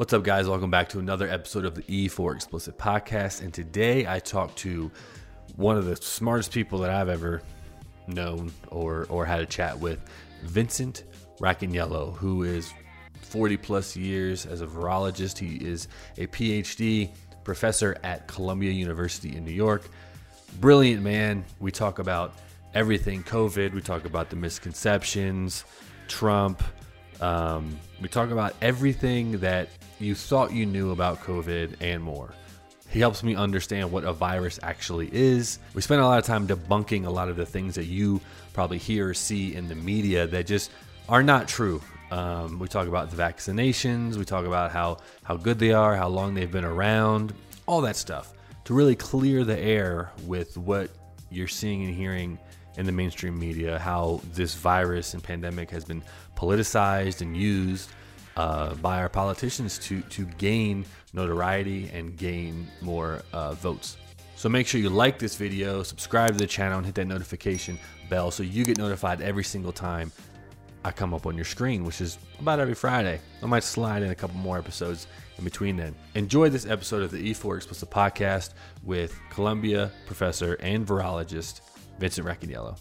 What's up, guys? Welcome back to another episode of the E4 Explicit Podcast. And today I talked to one of the smartest people that I've ever known or, or had a chat with, Vincent Racaniello, who is 40 plus years as a virologist. He is a PhD professor at Columbia University in New York. Brilliant man. We talk about everything COVID, we talk about the misconceptions, Trump. Um, we talk about everything that you thought you knew about COVID and more. He helps me understand what a virus actually is. We spend a lot of time debunking a lot of the things that you probably hear or see in the media that just are not true. Um, we talk about the vaccinations. We talk about how how good they are, how long they've been around, all that stuff to really clear the air with what you're seeing and hearing in the mainstream media. How this virus and pandemic has been politicized and used uh, by our politicians to to gain notoriety and gain more uh, votes. So make sure you like this video, subscribe to the channel, and hit that notification bell so you get notified every single time I come up on your screen, which is about every Friday. I might slide in a couple more episodes in between then. Enjoy this episode of the E4 Explicit Podcast with Columbia professor and virologist Vincent Racaniello.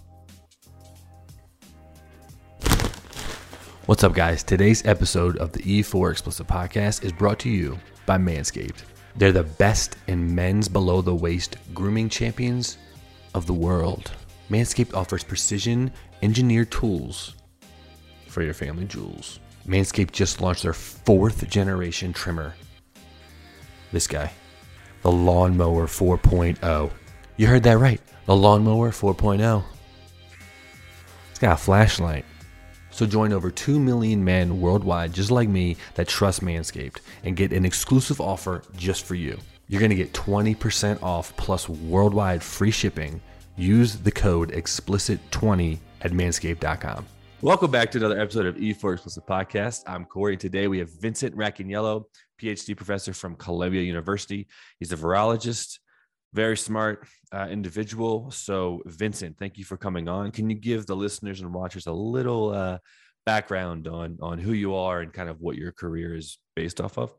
What's up, guys? Today's episode of the E4 Explicit Podcast is brought to you by Manscaped. They're the best in men's below the waist grooming champions of the world. Manscaped offers precision engineered tools for your family jewels. Manscaped just launched their fourth generation trimmer. This guy, the Lawnmower 4.0. You heard that right. The Lawnmower 4.0. It's got a flashlight. So join over 2 million men worldwide just like me that trust Manscaped and get an exclusive offer just for you. You're going to get 20% off plus worldwide free shipping. Use the code explicit20 at manscaped.com. Welcome back to another episode of E4 Explicit Podcast. I'm Corey. Today we have Vincent Racaniello, PhD professor from Columbia University. He's a virologist, very smart uh, individual. So, Vincent, thank you for coming on. Can you give the listeners and watchers a little uh, background on on who you are and kind of what your career is based off of?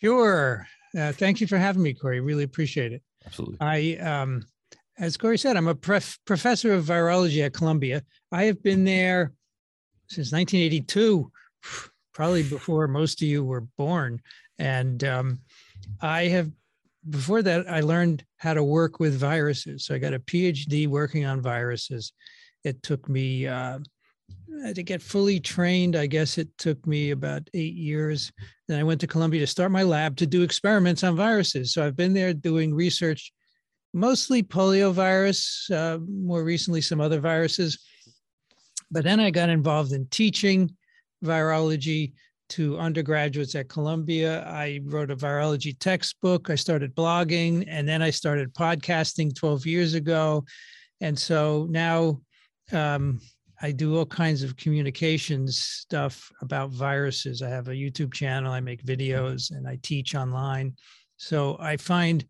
Sure. Uh, thank you for having me, Corey. Really appreciate it. Absolutely. I, um, as Corey said, I'm a prof- professor of virology at Columbia. I have been there since 1982, probably before most of you were born. And um, I have, before that, I learned how to work with viruses. So I got a PhD working on viruses. It took me, uh, to get fully trained, I guess it took me about eight years. Then I went to Columbia to start my lab to do experiments on viruses. So I've been there doing research, mostly poliovirus, uh, more recently some other viruses. But then I got involved in teaching virology to undergraduates at Columbia. I wrote a virology textbook. I started blogging and then I started podcasting 12 years ago. And so now um, I do all kinds of communications stuff about viruses. I have a YouTube channel, I make videos, and I teach online. So I find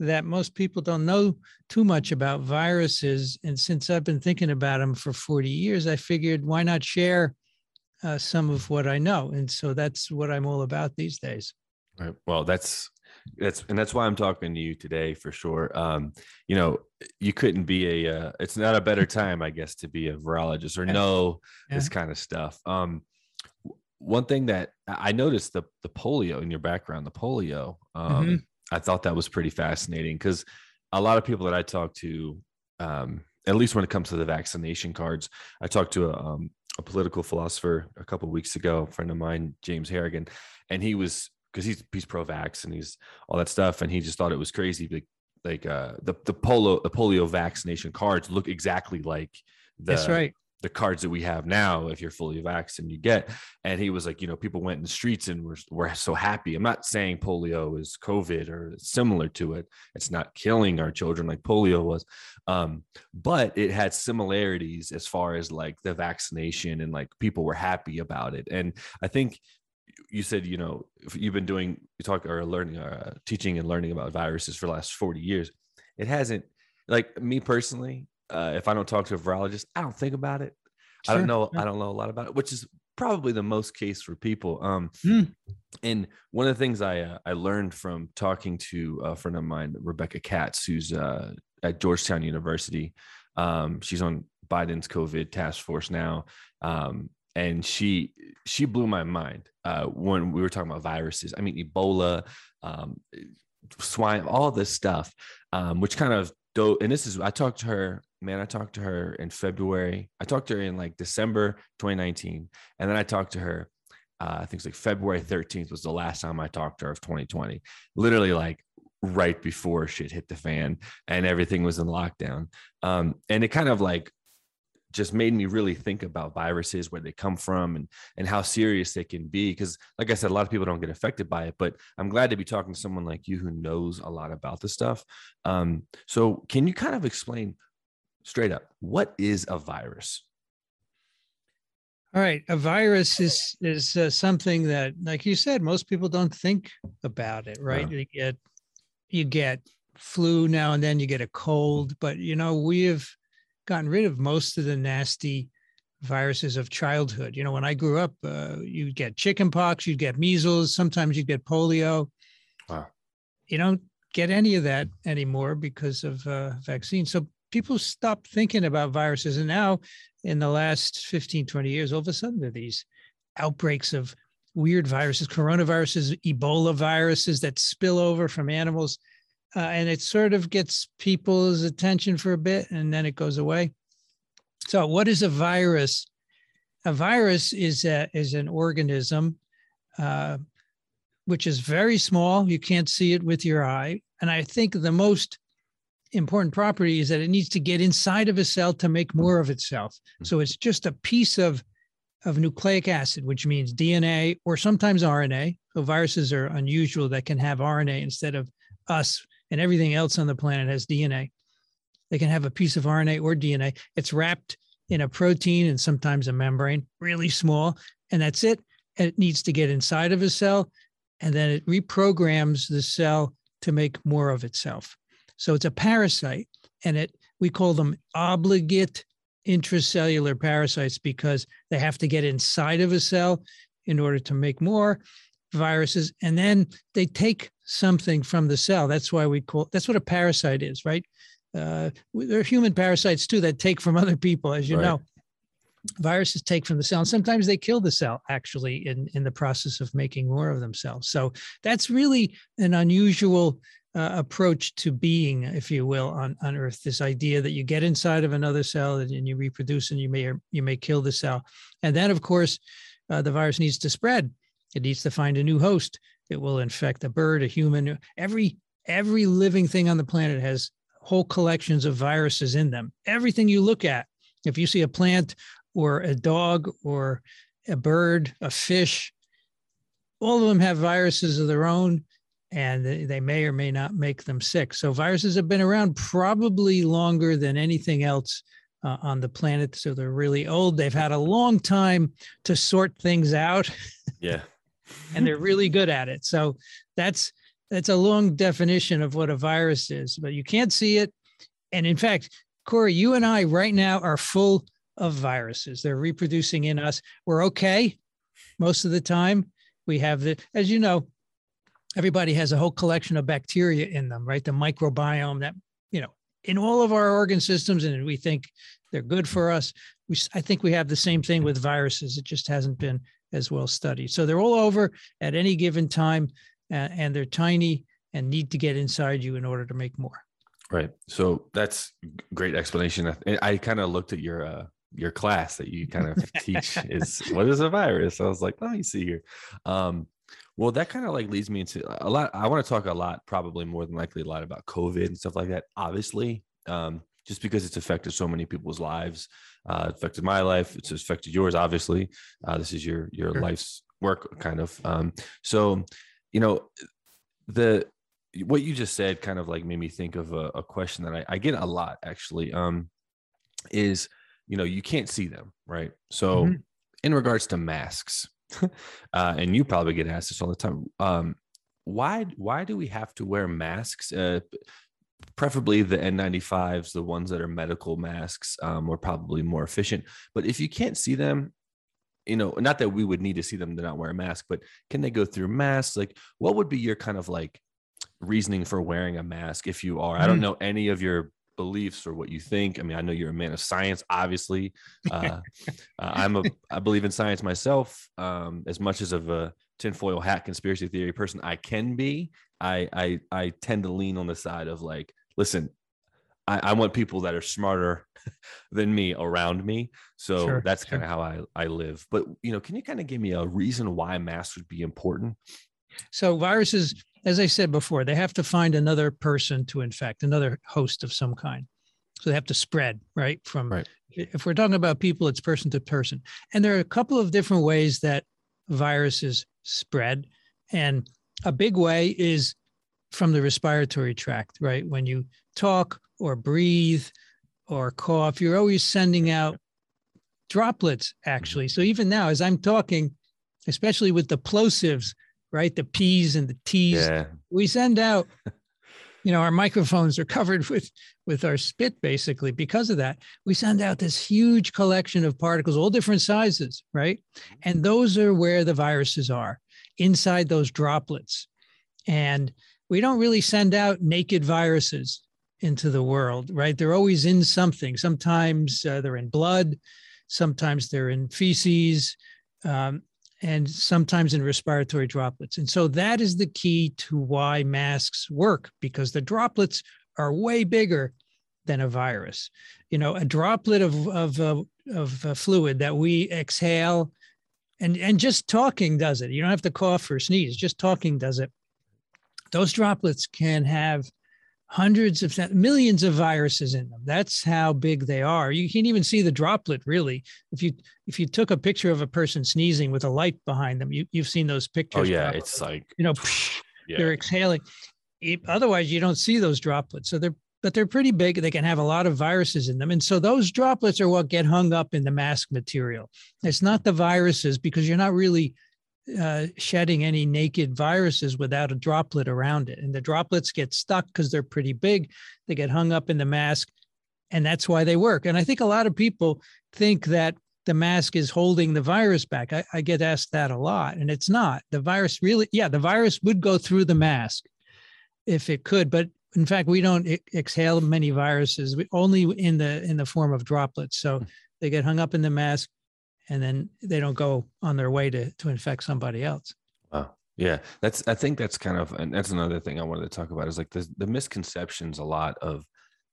that most people don't know too much about viruses. And since I've been thinking about them for 40 years, I figured why not share uh, some of what I know? And so that's what I'm all about these days. Right. Well, that's that's and that's why I'm talking to you today for sure. Um, you know, you couldn't be a. Uh, it's not a better time, I guess, to be a virologist or know yeah. this kind of stuff. Um, one thing that I noticed the the polio in your background, the polio. Um, mm-hmm. I thought that was pretty fascinating because a lot of people that I talk to, um, at least when it comes to the vaccination cards, I talked to a, um, a political philosopher a couple weeks ago, a friend of mine, James Harrigan, and he was because he's he's pro-vax and he's all that stuff, and he just thought it was crazy. Like, like uh, the the polio the polio vaccination cards look exactly like the That's right the cards that we have now if you're fully vaccinated you get and he was like you know people went in the streets and were, were so happy. I'm not saying polio is covid or similar to it. It's not killing our children like polio was. Um, but it had similarities as far as like the vaccination and like people were happy about it. And i think you said you know you've been doing you talk or learning uh, teaching and learning about viruses for the last 40 years it hasn't like me personally uh, if I don't talk to a virologist, I don't think about it. Sure. I don't know. I don't know a lot about it, which is probably the most case for people. Um, Mm. and one of the things I uh, I learned from talking to a friend of mine, Rebecca Katz, who's uh, at Georgetown University. Um, she's on Biden's COVID task force now, um, and she she blew my mind uh, when we were talking about viruses. I mean, Ebola, um, swine, all this stuff, um, which kind of do. And this is I talked to her. Man, I talked to her in February. I talked to her in like December 2019, and then I talked to her. Uh, I think it's like February 13th was the last time I talked to her of 2020. Literally, like right before shit hit the fan and everything was in lockdown. Um, and it kind of like just made me really think about viruses, where they come from, and and how serious they can be. Because, like I said, a lot of people don't get affected by it. But I'm glad to be talking to someone like you who knows a lot about this stuff. Um, so, can you kind of explain straight up what is a virus? All right, a virus is is uh, something that, like you said, most people don't think about it. Right? No. You get you get flu now and then, you get a cold, but you know we have gotten rid of most of the nasty viruses of childhood. You know, when I grew up, uh, you'd get chickenpox, you'd get measles, sometimes you'd get polio. Wow. You don't get any of that anymore because of uh, vaccines. So people stopped thinking about viruses. And now, in the last 15, 20 years, all of a sudden, there are these outbreaks of weird viruses, coronaviruses, Ebola viruses that spill over from animals. Uh, and it sort of gets people's attention for a bit and then it goes away. So, what is a virus? A virus is a, is an organism uh, which is very small. You can't see it with your eye. And I think the most important property is that it needs to get inside of a cell to make more of itself. So it's just a piece of of nucleic acid, which means DNA or sometimes RNA. So viruses are unusual that can have RNA instead of us, and everything else on the planet has DNA. They can have a piece of RNA or DNA. It's wrapped in a protein and sometimes a membrane, really small, and that's it. And it needs to get inside of a cell, and then it reprograms the cell to make more of itself. So it's a parasite, and it we call them obligate intracellular parasites because they have to get inside of a cell in order to make more viruses, and then they take something from the cell. That's why we call that's what a parasite is, right? Uh, there are human parasites too that take from other people, as you Right. know. Viruses take from the cell, and sometimes they kill the cell actually in, in the process of making more of themselves. So that's really an unusual uh, approach to being, if you will, on, on Earth. This idea that you get inside of another cell and, and you reproduce, and you may or you may kill the cell, and then of course uh, the virus needs to spread. It needs to find a new host. It will infect a bird, a human. Every every living thing on the planet has whole collections of viruses in them. Everything you look at, if you see a plant or a dog or a bird, a fish, all of them have viruses of their own and they may or may not make them sick. So viruses have been around probably longer than anything else uh, on the planet. So they're really old. They've had a long time to sort things out Yeah. And they're really good at it. So that's that's a long definition of what a virus is, but you can't see it. And in fact, Corey, you and I right now are full of viruses. They're reproducing in us. We're okay most of the time. We have the, as you know, everybody has a whole collection of bacteria in them, right? The microbiome that, you know, in all of our organ systems, and we think they're good for us. We, I think we have the same thing with viruses. It just hasn't been as well studied. So they're all over at any given time, uh, and they're tiny and need to get inside you in order to make more. Right. So that's great explanation. I, I kind of looked at your uh, your class that you kind of teach is what is a virus. I was like, let me see here. Um, well, that kind of like leads me into a lot. I want to talk a lot, probably more than likely, a lot about COVID and stuff like that. Obviously, um, just because it's affected so many people's lives, uh, affected my life. It's affected yours. Obviously, uh, this is your your Sure. life's work, kind of. Um, so, you know, the what you just said kind of like made me think of a, a question that I, I get a lot actually um is you know you can't see them right so Mhm. in regards to masks uh and you probably get asked this all the time um why why do we have to wear masks uh preferably the n95s the ones that are medical masks um are probably more efficient but if you can't see them you know, not that we would need to see them to not wear a mask, but can they go through masks? Like, what would be your kind of like reasoning for wearing a mask if you are? I don't mm. know any of your beliefs or what you think. I mean, I know you're a man of science, obviously. Uh, uh, I'm a, I believe in science myself. Um, as much as of a tinfoil hat conspiracy theory person I can be, I, I, I tend to lean on the side of like, listen, I, I want people that are smarter than me around me. So sure, that's kind of how I, I live. But, you know, can you kind of give me a reason why masks would be important? So viruses, as I said before, they have to find another person to infect, another host of some kind. So they have to spread, right? From right. if we're talking about people, it's person to person. And there are a couple of different ways that viruses spread. And a big way is from the respiratory tract, right? When you talk or breathe or cough, you're always sending out droplets, actually. So even now, as I'm talking, especially with the plosives, right? The P's and the T's, yeah. we send out, you know, our microphones are covered with with our spit basically because of that. We send out this huge collection of particles, all different sizes, right? And those are where the viruses are inside those droplets. And we don't really send out naked viruses into the world, right? They're always in something. Sometimes uh, they're in blood, sometimes they're in feces, um, and sometimes in respiratory droplets. And so that is the key to why masks work because the droplets are way bigger than a virus. You know, a droplet of of uh, of uh, fluid that we exhale, and and just talking does it. You don't have to cough or sneeze. Just talking does it. Those droplets can have hundreds of millions of viruses in them. That's how big they are. You can't even see the droplet really. If you if you took a picture of a person sneezing with a light behind them, you you've seen those pictures. Oh yeah, it's like you know yeah. they're exhaling. Otherwise, you don't see those droplets. So they're but they're pretty big. They can have a lot of viruses in them. And so those droplets are what get hung up in the mask material. It's not the viruses because you're not really uh, shedding any naked viruses without a droplet around it. And the droplets get stuck because they're pretty big. They get hung up in the mask, and that's why they work. And I think a lot of people think that the mask is holding the virus back. I, I get asked that a lot, and it's not. The virus really, yeah, the virus would go through the mask if it could, but in fact, we don't exhale many viruses. We, only in the in the form of droplets. So hmm. they get hung up in the mask and then they don't go on their way to to infect somebody else. Wow. Yeah, that's. I think that's kind of, and that's another thing I wanted to talk about is like the the misconceptions a lot of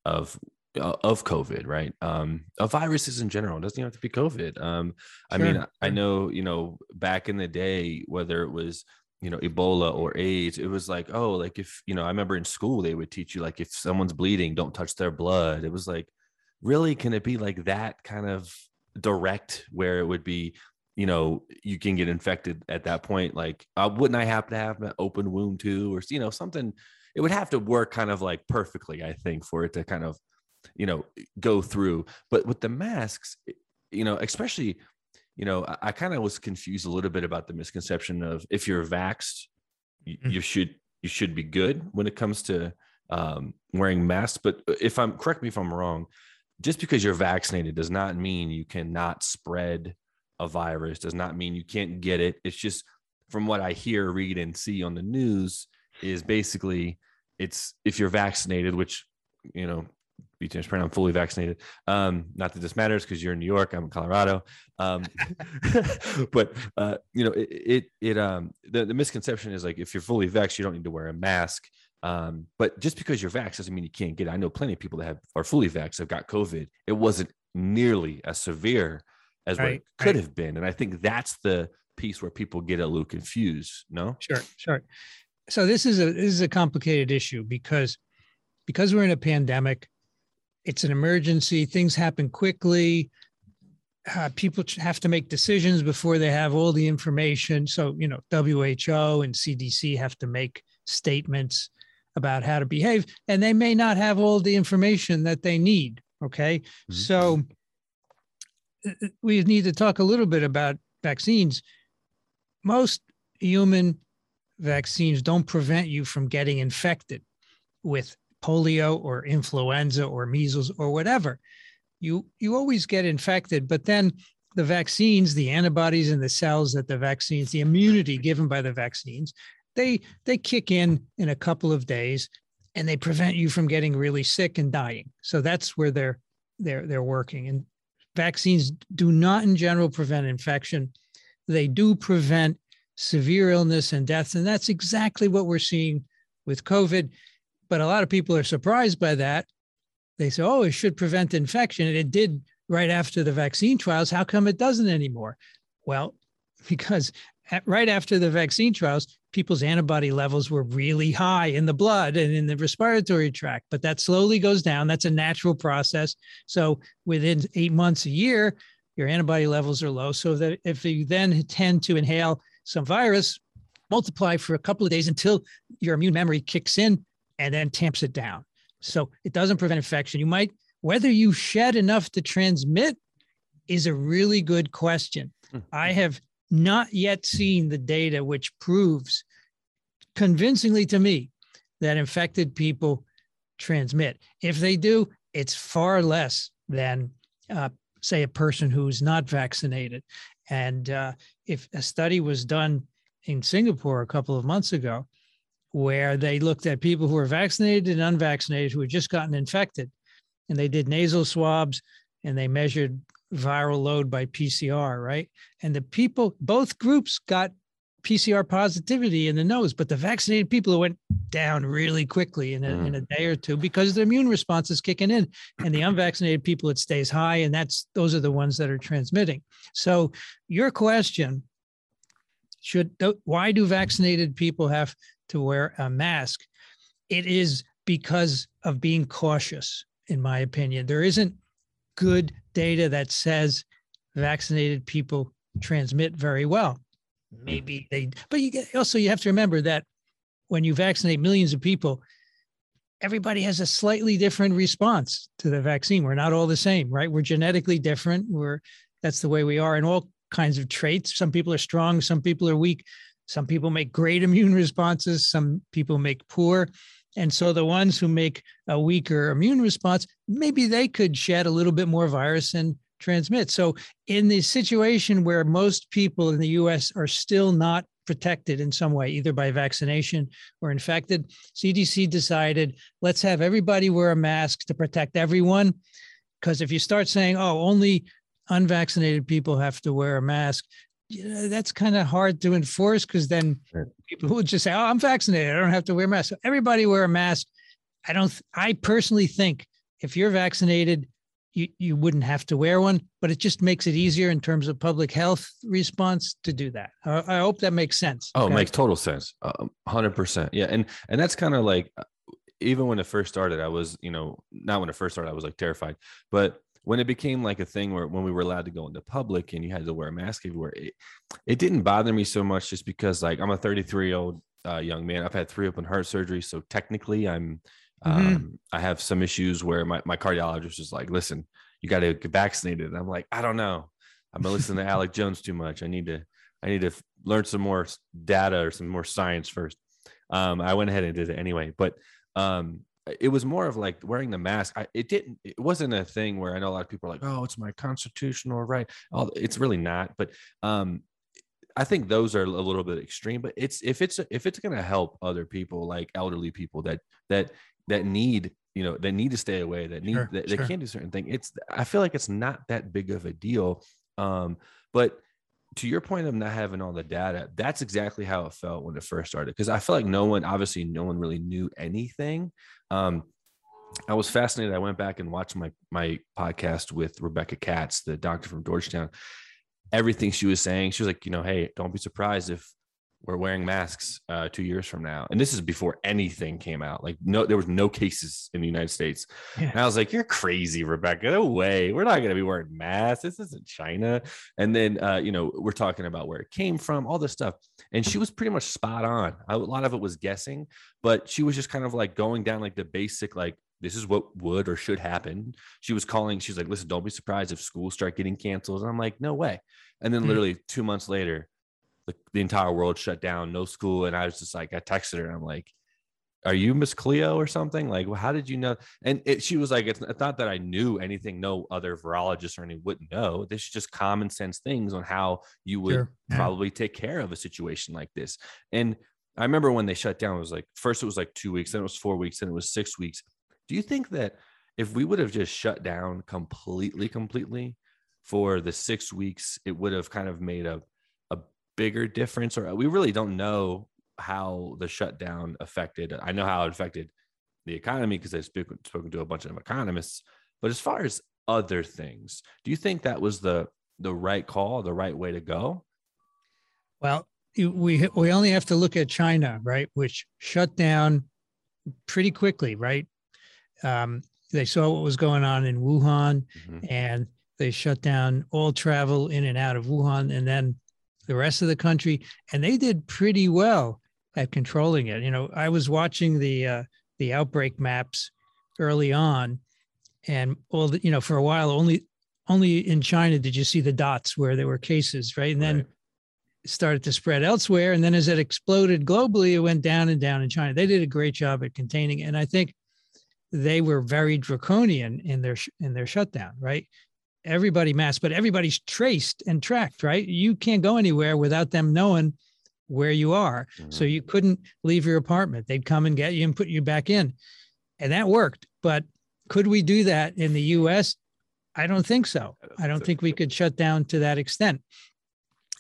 of uh, of COVID, right? Um, of viruses in general. It doesn't have to be COVID. Um, I mean, I know, you know, back in the day, whether it was you know ebola or aids it was like oh like if you know i remember in school they would teach you like if someone's bleeding don't touch their blood. It was like really can it be like that kind of direct where it would be you know you can get infected at that point? Like uh, wouldn't i have to have an open wound too? Or you know something it would have to work kind of like perfectly i think for it to kind of you know go through. But with the masks you know especially you know i, I kind of was confused a little bit about the misconception of if you're vaxxed you, mm-hmm. you should you should be good when it comes to um, wearing masks but if i'm correct me if i'm wrong just because you're vaccinated does not mean you cannot spread a virus does not mean you can't get it it's just from what i hear read and see on the news is basically it's if you're vaccinated which you know be transparent i'm fully vaccinated um not that this matters because you're in new york i'm in colorado um but uh you know it it, it um the, the misconception is like if you're fully vaxxed you don't need to wear a mask um, but just because you're vaxxed doesn't mean you can't get it. I know plenty of people that have are fully vaxxed have got COVID. It wasn't nearly as severe as right, what it could right. have been. And I think that's the piece where people get a little confused. No? Sure, sure. So this is a this is a complicated issue because because we're in a pandemic, it's an emergency, things happen quickly. Uh, people have to make decisions before they have all the information. So, you know, WHO and CDC have to make statements about how to behave, and they may not have all the information that they need. Okay. Mm-hmm. So we need to talk a little bit about vaccines. Most human vaccines don't prevent you from getting infected with polio or influenza or measles or whatever. You you always get infected, but then the vaccines, the antibodies and the cells that the vaccines, the immunity given by the vaccines, they they kick in in a couple of days and they prevent you from getting really sick and dying. So that's where they're they're they're working. And vaccines do not in general prevent infection. They do prevent severe illness and deaths and that's exactly what we're seeing with COVID. But a lot of people are surprised by that. They say, "Oh, it should prevent infection." And it did right after the vaccine trials. How come it doesn't anymore? Well, because at, right after the vaccine trials, people's antibody levels were really high in the blood and in the respiratory tract, but that slowly goes down. That's a natural process. So within eight months, a year, your antibody levels are low. So that if you then tend to inhale some virus, multiply for a couple of days until your immune memory kicks in and then tamps it down. So it doesn't prevent infection. You might, whether you shed enough to transmit is a really good question. Mm-hmm. I have not yet seen the data which proves convincingly to me that infected people transmit. If they do, it's far less than, uh, say, a person who's not vaccinated. And uh, if a study was done in Singapore a couple of months ago, where they looked at people who were vaccinated and unvaccinated who had just gotten infected, and they did nasal swabs and they measured viral load by PCR, right? And the people, both groups got PCR positivity in the nose, but the vaccinated people went down really quickly in a, mm. in a day or two because the immune response is kicking in, and the unvaccinated people it stays high, and that's those are the ones that are transmitting. So your question should why do vaccinated people have to wear a mask? It is because of being cautious, in my opinion. There isn't good data that says vaccinated people transmit very well. Mm-hmm. Maybe they, but you get, also you have to remember that when you vaccinate millions of people, everybody has a slightly different response to the vaccine. We're not all the same, right? We're genetically different. We're that's the way we are in all kinds of traits. Some people are strong, some people are weak. Some people make great immune responses, some people make poor. And so the ones who make a weaker immune response, maybe they could shed a little bit more virus and transmit. So in the situation where most people in the US are still not protected in some way, either by vaccination or infected, CDC decided let's have everybody wear a mask to protect everyone. Because if you start saying, oh, only unvaccinated people have to wear a mask, you know, that's kind of hard to enforce because then people would just say, "Oh, I'm vaccinated. I don't have to wear a mask." So everybody wear a mask. I don't. I personally think if you're vaccinated, you you wouldn't have to wear one, but it just makes it easier in terms of public health response to do that. I, I hope that makes sense. Oh, okay? it makes total sense. Hundred uh, percent. Yeah, and and that's kind of like even when it first started, I was you know not when it first started, I was like terrified, but when it became like a thing where when we were allowed to go into public and you had to wear a mask everywhere, it, it didn't bother me so much just because like I'm a 33 year old uh, young man. I've had three open heart surgeries, so technically I'm mm-hmm. um, I have some issues where my, my cardiologist is like, listen, you got to get vaccinated. And I'm like, I don't know. I've been listening to Alex Jones too much. I need to I need to learn some more data or some more science first. Um, I went ahead and did it anyway, but um, it was more of like wearing the mask. I, it didn't. It wasn't a thing where I know a lot of people are like, "Oh, it's my constitutional right." Oh, it's really not. But um, I think those are a little bit extreme. But it's if it's if it's going to help other people, like elderly people that that that need you know that need to stay away, that need sure, that sure. they can't do certain things. It's I feel like it's not that big of a deal. Um, but to your point of not having all the data, that's exactly how it felt when it first started. Because I feel like no one, obviously, no one really knew anything. Um, I was fascinated. I went back and watched my my podcast with Rebecca Katz, the doctor from Georgetown. Everything she was saying, she was like, you know, hey, don't be surprised if we're wearing masks uh, two years from now. And this is before anything came out. Like, no, there was no cases in the United States. Yeah. And I was like, you're crazy, Rebecca. No way. We're not going to be wearing masks. This isn't China. And then, uh, you know, we're talking about where it came from, all this stuff. And she was pretty much spot on. A lot of it was guessing, but she was just kind of like going down like the basic, like, this is what would or should happen. She was calling, she's like, listen, don't be surprised if schools start getting canceled. And I'm like, no way. And then mm-hmm. literally two months later, the, the entire world shut down, no school. And I was just like, I texted her and I'm like, are you Miss Cleo or something? Like, well, how did you know? And it, she was like, it's, it's not that I knew anything no other virologist or anyone wouldn't know. This is just common sense things on how you would Sure. Probably take care of a situation like this. And I remember when they shut down, it was like, first it was like two weeks, then it was four weeks, then it was six weeks. Do you think that if we would have just shut down completely, completely for the six weeks, it would have kind of made a bigger difference? Or we really don't know how the shutdown affected. I know how it affected the economy because I've spoken, spoken to a bunch of economists. But as far as other things, do you think that was the the right call, the right way to go? Well, we we only have to look at China, right, which shut down pretty quickly, right? Um, they saw what was going on in Wuhan, Mhm. and they shut down all travel in and out of Wuhan, and then the rest of the country, and they did pretty well at controlling it. You know, I was watching the uh, the outbreak maps early on, and all the you know for a while only only in China did you see the dots where there were cases, right? And then Right. it started to spread elsewhere. And then as it exploded globally, it went down and down in China. They did a great job at containing it. And I think they were very draconian in their in their shutdown, right? Everybody masked, but everybody's traced and tracked, right? You can't go anywhere without them knowing where you are. So Mhm. you couldn't leave your apartment. They'd come and get you and put you back in. And that worked. But could we do that in the US? I don't think so. I don't think we could shut down to that extent.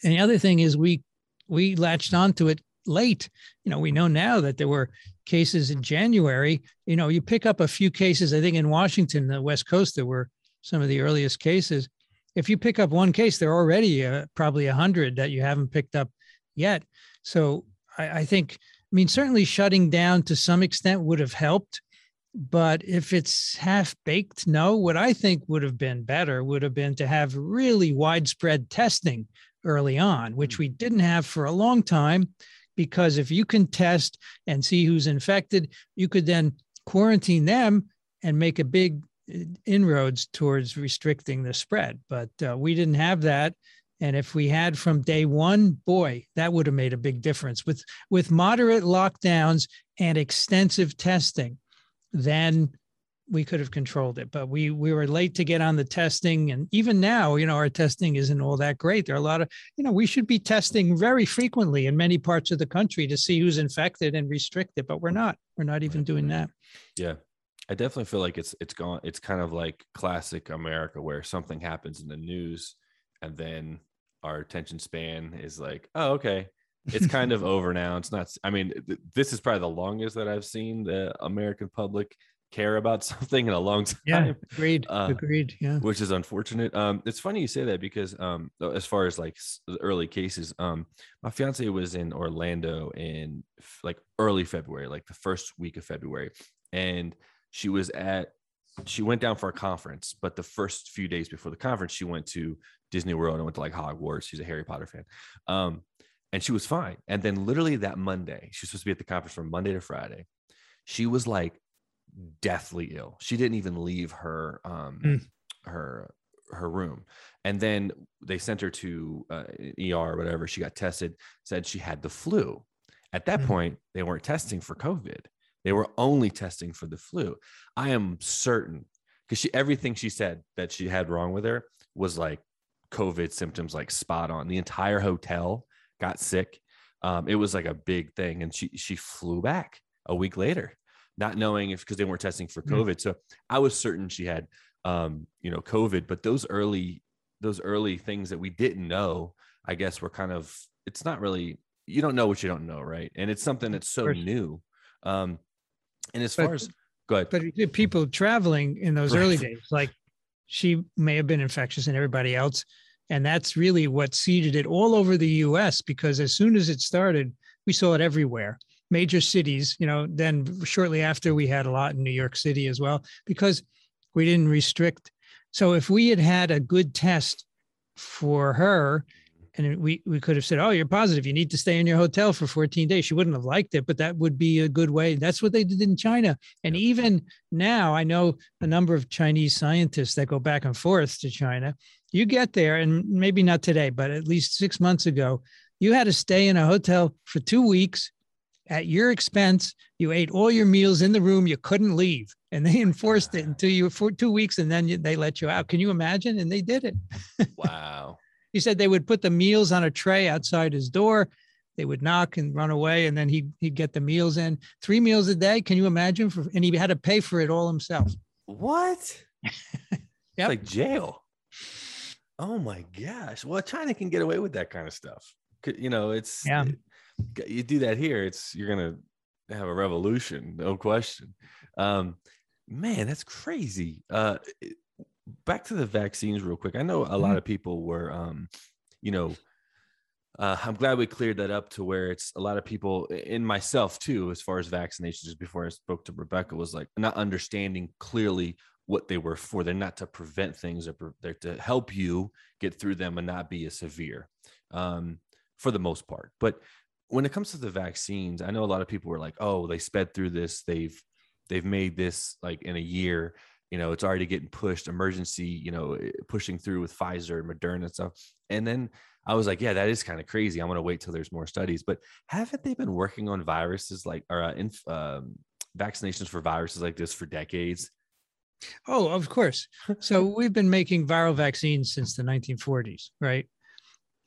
And the other thing is we we latched onto it late. You know, we know now that there were cases in January. You know, you pick up a few cases, I think in Washington, the West Coast, there were some of the earliest cases. If you pick up one case, there are already uh, probably a hundred that you haven't picked up yet. So I, I think, I mean, certainly shutting down to some extent would have helped. But if it's half baked, no. What I think would have been better would have been to have really widespread testing early on, which we didn't have for a long time. Because if you can test and see who's infected, you could then quarantine them and make a big inroads towards restricting the spread. But uh, we didn't have that. And if we had from day one, boy, that would have made a big difference with with moderate lockdowns and extensive testing. Then we could have controlled it, but we we were late to get on the testing, and even now, you know, our testing isn't all that great. There are a lot of, you know, we should be testing very frequently in many parts of the country to see who's infected and restrict it, but we're not. We're not even doing that. Yeah. I definitely feel like it's it's gone it's kind of like classic America where something happens in the news and then our attention span is like, oh, okay. It's kind of over now. It's not I mean, th- this is probably the longest that I've seen the American public care about something in a long time. Yeah, agreed. Uh, agreed. Yeah. which is unfortunate. Um, it's funny you say that because um, as far as like early cases, um, my fiance was in Orlando in f- like early February, like the first week of February, and she was at she went down for a conference, but the first few days before the conference, she went to Disney World and went to like Hogwarts. She's a Harry Potter fan. Um, and she was fine. And then literally that Monday, she was supposed to be at the conference from Monday to Friday. She was like deathly ill. She didn't even leave her um Mm. her her room. And then they sent her to uh, ER or whatever. She got tested, said she had the flu. At that Mm. point, they weren't testing for COVID. They were only testing for the flu. I am certain because she everything she said that she had wrong with her was like COVID symptoms, like spot on. The entire hotel got sick. Um, it was like a big thing, and she she flew back a week later, not knowing if because they weren't testing for Mm. COVID. So I was certain she had um, you know COVID, but those early those early things that we didn't know, I guess, were kind of it's not really you don't know what you don't know, right? And it's something that's so new. Um, and as But- far as go ahead, But people traveling in those early days, like she may have been infectious and everybody else. And that's really what seeded it all over the US because as soon as it started, we saw it everywhere. Major cities, you know, then shortly after we had a lot in New York City as well, because we didn't restrict. So if we had had a good test for her, and we, we could have said, Oh, you're positive. You need to stay in your hotel for 14 days. She wouldn't have liked it, but that would be a good way. That's what they did in China. And even now, I know a number of Chinese scientists that go back and forth to China. You get there, and maybe not today, but at least six months ago, you had to stay in a hotel for two weeks at your expense. You ate all your meals in the room. You couldn't leave, and they oh enforced it until you for two weeks, and then they let you out. Can you imagine? And they did it. Wow. He said they would put the meals on a tray outside his door. They would knock and run away, and then he'd, he'd get the meals in. Three meals a day. Can you imagine? For, and he had to pay for it all himself. What? It's like jail. Oh my gosh. Well, China can get away with that kind of stuff. You know, it's Yeah. You do that here, it's you're gonna have a revolution, no question. Um, man, that's crazy. Uh, back to the vaccines, real quick. I know a lot Mhm. of people were, um, you know, uh, I'm glad we cleared that up to where it's a lot of people, in myself too, as far as vaccinations. Just before I spoke to Rebecca, was like not understanding clearly what they were for. They're not to prevent things; they're, pre- they're to help you get through them and not be as severe, um, for the most part. But when it comes to the vaccines, I know a lot of people were like, "Oh, they sped through this. They've they've made this like in a year." You know, it's already getting pushed. Emergency, you know, eh, pushing through with Pfizer, and Moderna, and stuff. And then I was like, yeah, that is kind of crazy. I'm going to wait till there's more studies. But haven't they been working on viruses like or uh, inf- um, vaccinations for viruses like this for decades? Oh, of course. So we've been making viral vaccines since the 1940s, right?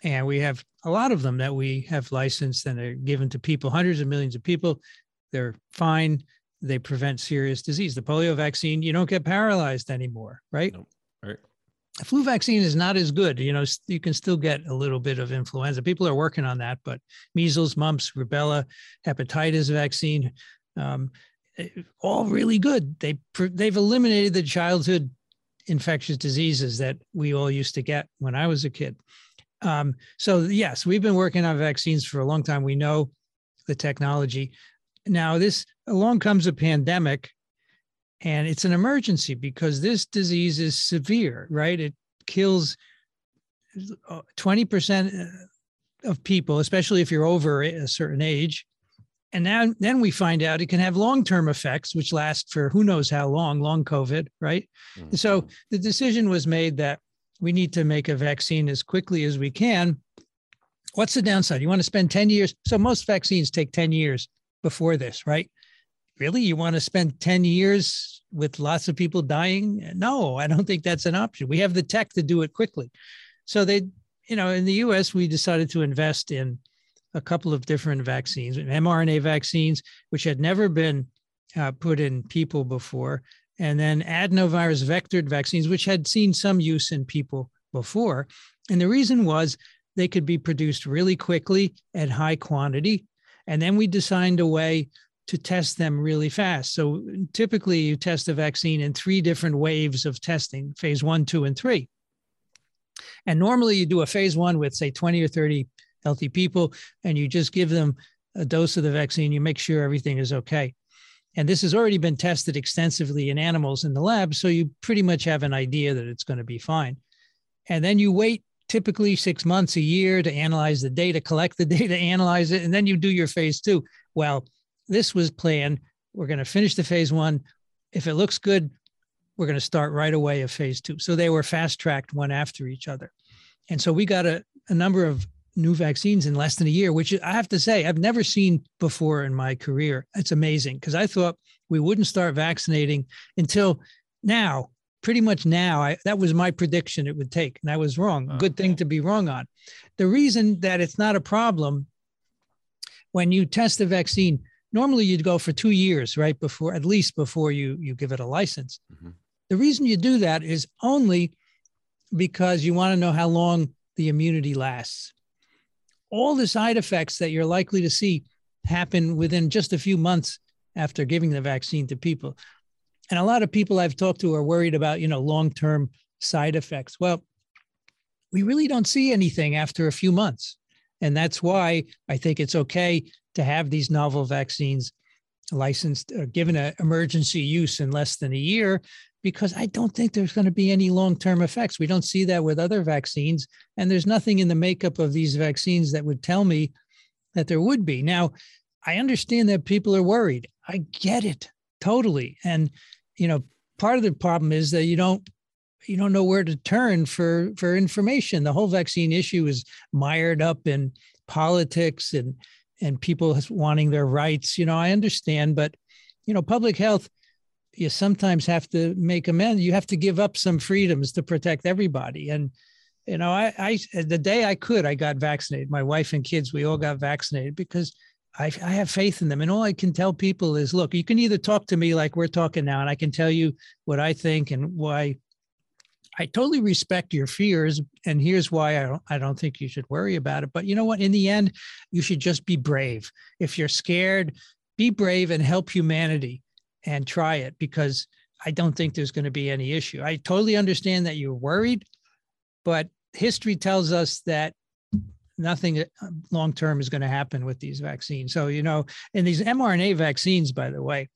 And we have a lot of them that we have licensed and they're given to people, hundreds of millions of people. They're fine. They prevent serious disease. The polio vaccine, you don't get paralyzed anymore, right? Right. The flu vaccine is not as good. You know, you can still get a little bit of influenza. People are working on that, but measles, mumps, rubella, hepatitis vaccine, um, eh, all really good. They they've eliminated the childhood infectious diseases that we all used to get when I was a kid. Um, so yes, we've been working on vaccines for a long time. We know the technology. Now this along comes a pandemic, and it's an emergency because this disease is severe, right? It kills uh, twenty percent of people, especially if you're over a certain age. And now, then we find out it can have long-term effects, which last for who knows how long, long COVID, right? Mhm. So the decision was made that we need to make a vaccine as quickly as we can. What's the downside? You want to spend 10 years. So most vaccines take 10 years before this, right? Really? You want to spend 10 years with lots of people dying? No, I don't think that's an option. We have the tech to do it quickly. So they, you know, in the US, we decided to invest in a couple of different vaccines, mRNA vaccines, which had never been uh, put in people before and then adenovirus vectored vaccines, which had seen some use in people before. And the reason was they could be produced really quickly at high quantity. And then we designed a way to test them really fast. So typically, you test a vaccine in three different waves of testing phase one, two, and three. And normally, you do a phase one with, say, 20 or 30 healthy people, and you just give them a dose of the vaccine. You make sure everything is okay. And this has already been tested extensively in animals in the lab. So you pretty much have an idea that it's going to be fine. And then you wait typically six months, a year to analyze the data, collect the data, analyze it, and then you do your phase two. Well, this was planned. We're going to finish the phase one. If it looks good, we're going to start right away of phase two. So they were fast tracked one after each other. And so we got a, a number of new vaccines in less than a year, which I have to say, I've never seen before in my career. It's amazing because I thought we wouldn't start vaccinating until now, pretty much now. I, that was my prediction it would take. And I was wrong. Oh, Good thing to be wrong on. The reason that it's not a problem when you test a vaccine, normally you'd go for two years, right? Before, at least before you, you give it a license. Mhm. The reason you do that is only because you want to know how long the immunity lasts. All the side effects that you're likely to see happen within just a few months after giving the vaccine to people. And a lot of people I've talked to are worried about, you know, long-term side effects. Well, we really don't see anything after a few months. And that's why I think it's okay to have these novel vaccines licensed, or given an emergency use in less than a year, because I don't think there's going to be any long term effects. We don't see that with other vaccines. And there's nothing in the makeup of these vaccines that would tell me that there would be. Now, I understand that people are worried. I get it totally. And, you know, part of the problem is that you don't you don't know where to turn for for information the whole vaccine issue is mired up in politics and and people wanting their rights. You know, I understand, but you know, public health, you sometimes have to make amends. You have to give up some freedoms to protect everybody. And you know, I, I the day I could, I got vaccinated. My wife and kids, we all got vaccinated because I, I have faith in them. And all I can tell people is, look, you can either talk to me like we're talking now, and I can tell you what I think and why I totally respect your fears, and here's why I don't, I don't think you should worry about it. But you know what? In the end, you should just be brave. If you're scared, be brave and help humanity and try it because I don't think there's going to be any issue. I totally understand that you're worried, but history tells us that nothing uh, long term is going to happen with these vaccines. So, you know, and these mRNA vaccines, by the way,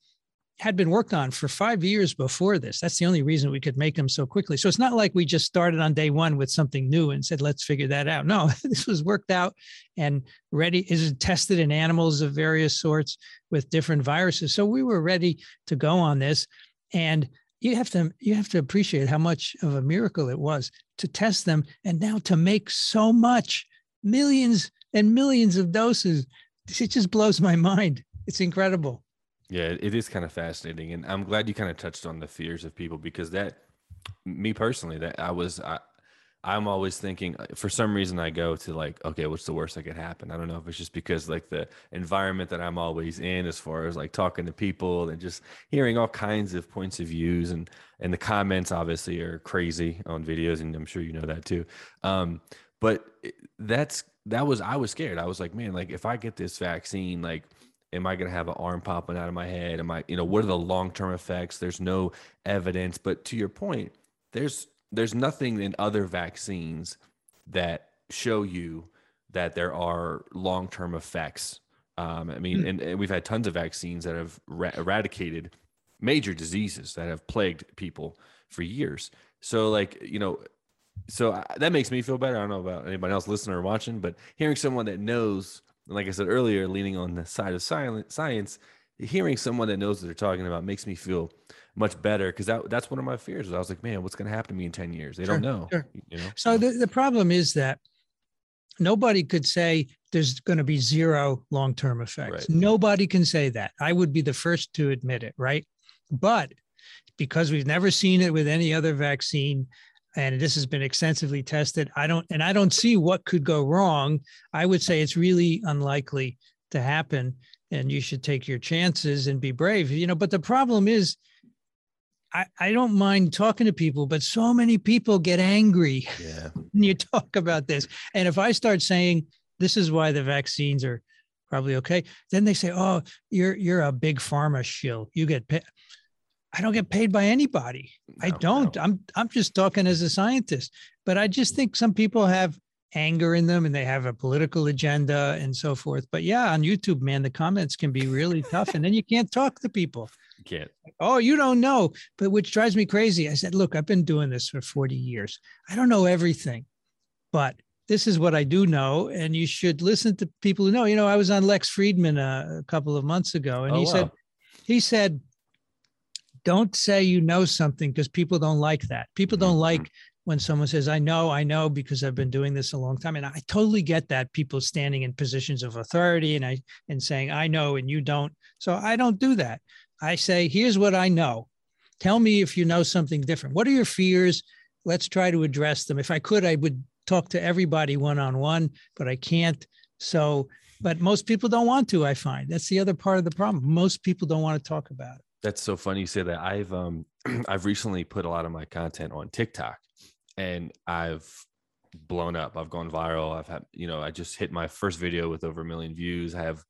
had been worked on for five years before this. That's the only reason we could make them so quickly. So it's not like we just started on day one with something new and said, let's figure that out. No, this was worked out and ready, is tested in animals of various sorts with different viruses. So we were ready to go on this. And you have to you have to appreciate how much of a miracle it was to test them and now to make so much millions and millions of doses. It just blows my mind. It's incredible. Yeah, it is kind of fascinating, and I'm glad you kind of touched on the fears of people because that, me personally, that I was, I, I'm always thinking. Uh, for some reason, I go to like, okay, what's the worst that could happen? I don't know if it's just because like the environment that I'm always in, as far as like talking to people and just hearing all kinds of points of views, and and the comments obviously are crazy on videos, and I'm sure you know that too. Um, but that's that was I was scared. I was like, man, like if I get this vaccine, like am I going to have an arm popping out of my head? Am I, you know, what are the long term effects? There's no evidence. But to your point, there's there's nothing in other vaccines that show you that there are long term effects. Um, I mean, mm. and, and, we've had tons of vaccines that have ra- eradicated major diseases that have plagued people for years. So, like, you know, so I, that makes me feel better. I don't know about anybody else listening or watching, but hearing someone that knows like I said earlier, leaning on the side of silent science, hearing someone that knows what they're talking about makes me feel much better because that that's one of my fears. I was like, man, what's going to happen to me in ten years? They sure, don't know. Sure. You know. So the, the problem is that nobody could say there's going to be zero long term effects. Right. Nobody can say that. I would be the first to admit it, right? But because we've never seen it with any other vaccine, and this has been extensively tested. I don't, and I don't see what could go wrong. I would say it's really unlikely to happen, and you should take your chances and be brave. You know, but the problem is, I, I don't mind talking to people, but so many people get angry yeah. when you talk about this. And if I start saying this is why the vaccines are probably okay, then they say, "Oh, you're you're a big pharma shill. You get paid." I don't get paid by anybody. No, I don't. No. I'm I'm just talking as a scientist. But I just think some people have anger in them and they have a political agenda and so forth. But yeah, on YouTube, man, the comments can be really tough. And then you can't talk to people. You can't. Oh, you don't know. But which drives me crazy. I said, look, I've been doing this for 40 years. I don't know everything, but this is what I do know. And you should listen to people who know. You know, I was on Lex Friedman uh, a couple of months ago, and oh, he wow. said, he said, don't say you know something because people don't like that. People don't mm-hmm. like when someone says, I know, I know, because I've been doing this a long time. And I totally get that people standing in positions of authority and I and saying, I know and you don't. So I don't do that. I say, here's what I know. Tell me if you know something different. What are your fears? Let's try to address them. If I could, I would talk to everybody one on one, but I can't. So, but most people don't want to, I find. That's the other part of the problem. Most people don't want to talk about it. That's so funny you say that. I've um I've recently put a lot of my content on TikTok and I've blown up. I've gone viral. I've had, you know, I just hit my first video with over a million views. I have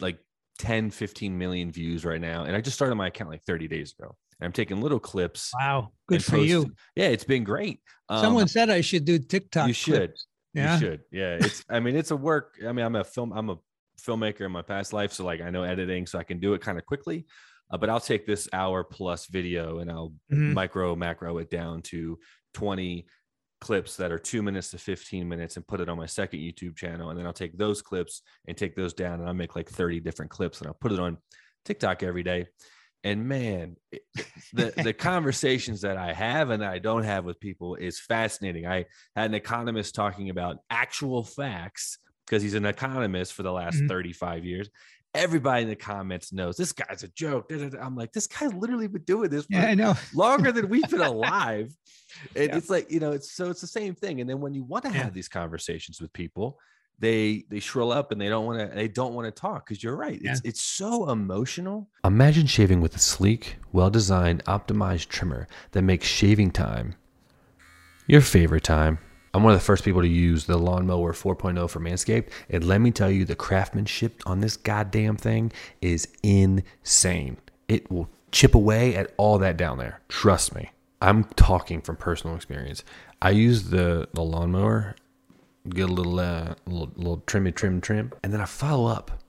like 10, 15 million views right now. And I just started my account like 30 days ago. And I'm taking little clips. Wow. Good for post. you. Yeah, it's been great. Um, Someone said I should do TikTok. You should. Clips. Yeah. You should. Yeah. It's I mean, it's a work. I mean, I'm a film, I'm a filmmaker in my past life. So like I know editing, so I can do it kind of quickly. Uh, but I'll take this hour plus video and I'll mm-hmm. micro macro it down to 20 clips that are two minutes to 15 minutes and put it on my second YouTube channel. And then I'll take those clips and take those down and I'll make like 30 different clips and I'll put it on TikTok every day. And man, the the conversations that I have and I don't have with people is fascinating. I had an economist talking about actual facts because he's an economist for the last Mhm. 35 years. Everybody in the comments knows this guy's a joke. I'm like, this guy's literally been doing this for Yeah, I know. longer than we've been alive. And Yeah. it's like, you know, it's so it's the same thing. And then when you want to Yeah. have these conversations with people, they they shrill up and they don't want to they don't want to talk because you're right. It's it's so emotional. Imagine shaving with a sleek, well-designed, optimized trimmer that makes shaving time your favorite time. I'm one of the first people to use the lawnmower 4.0 for Manscaped. And let me tell you, the craftsmanship on this goddamn thing is insane. It will chip away at all that down there. Trust me. I'm talking from personal experience. I use the, the lawnmower, get a little, uh, little, little trimmy, trim, trim, and then I follow up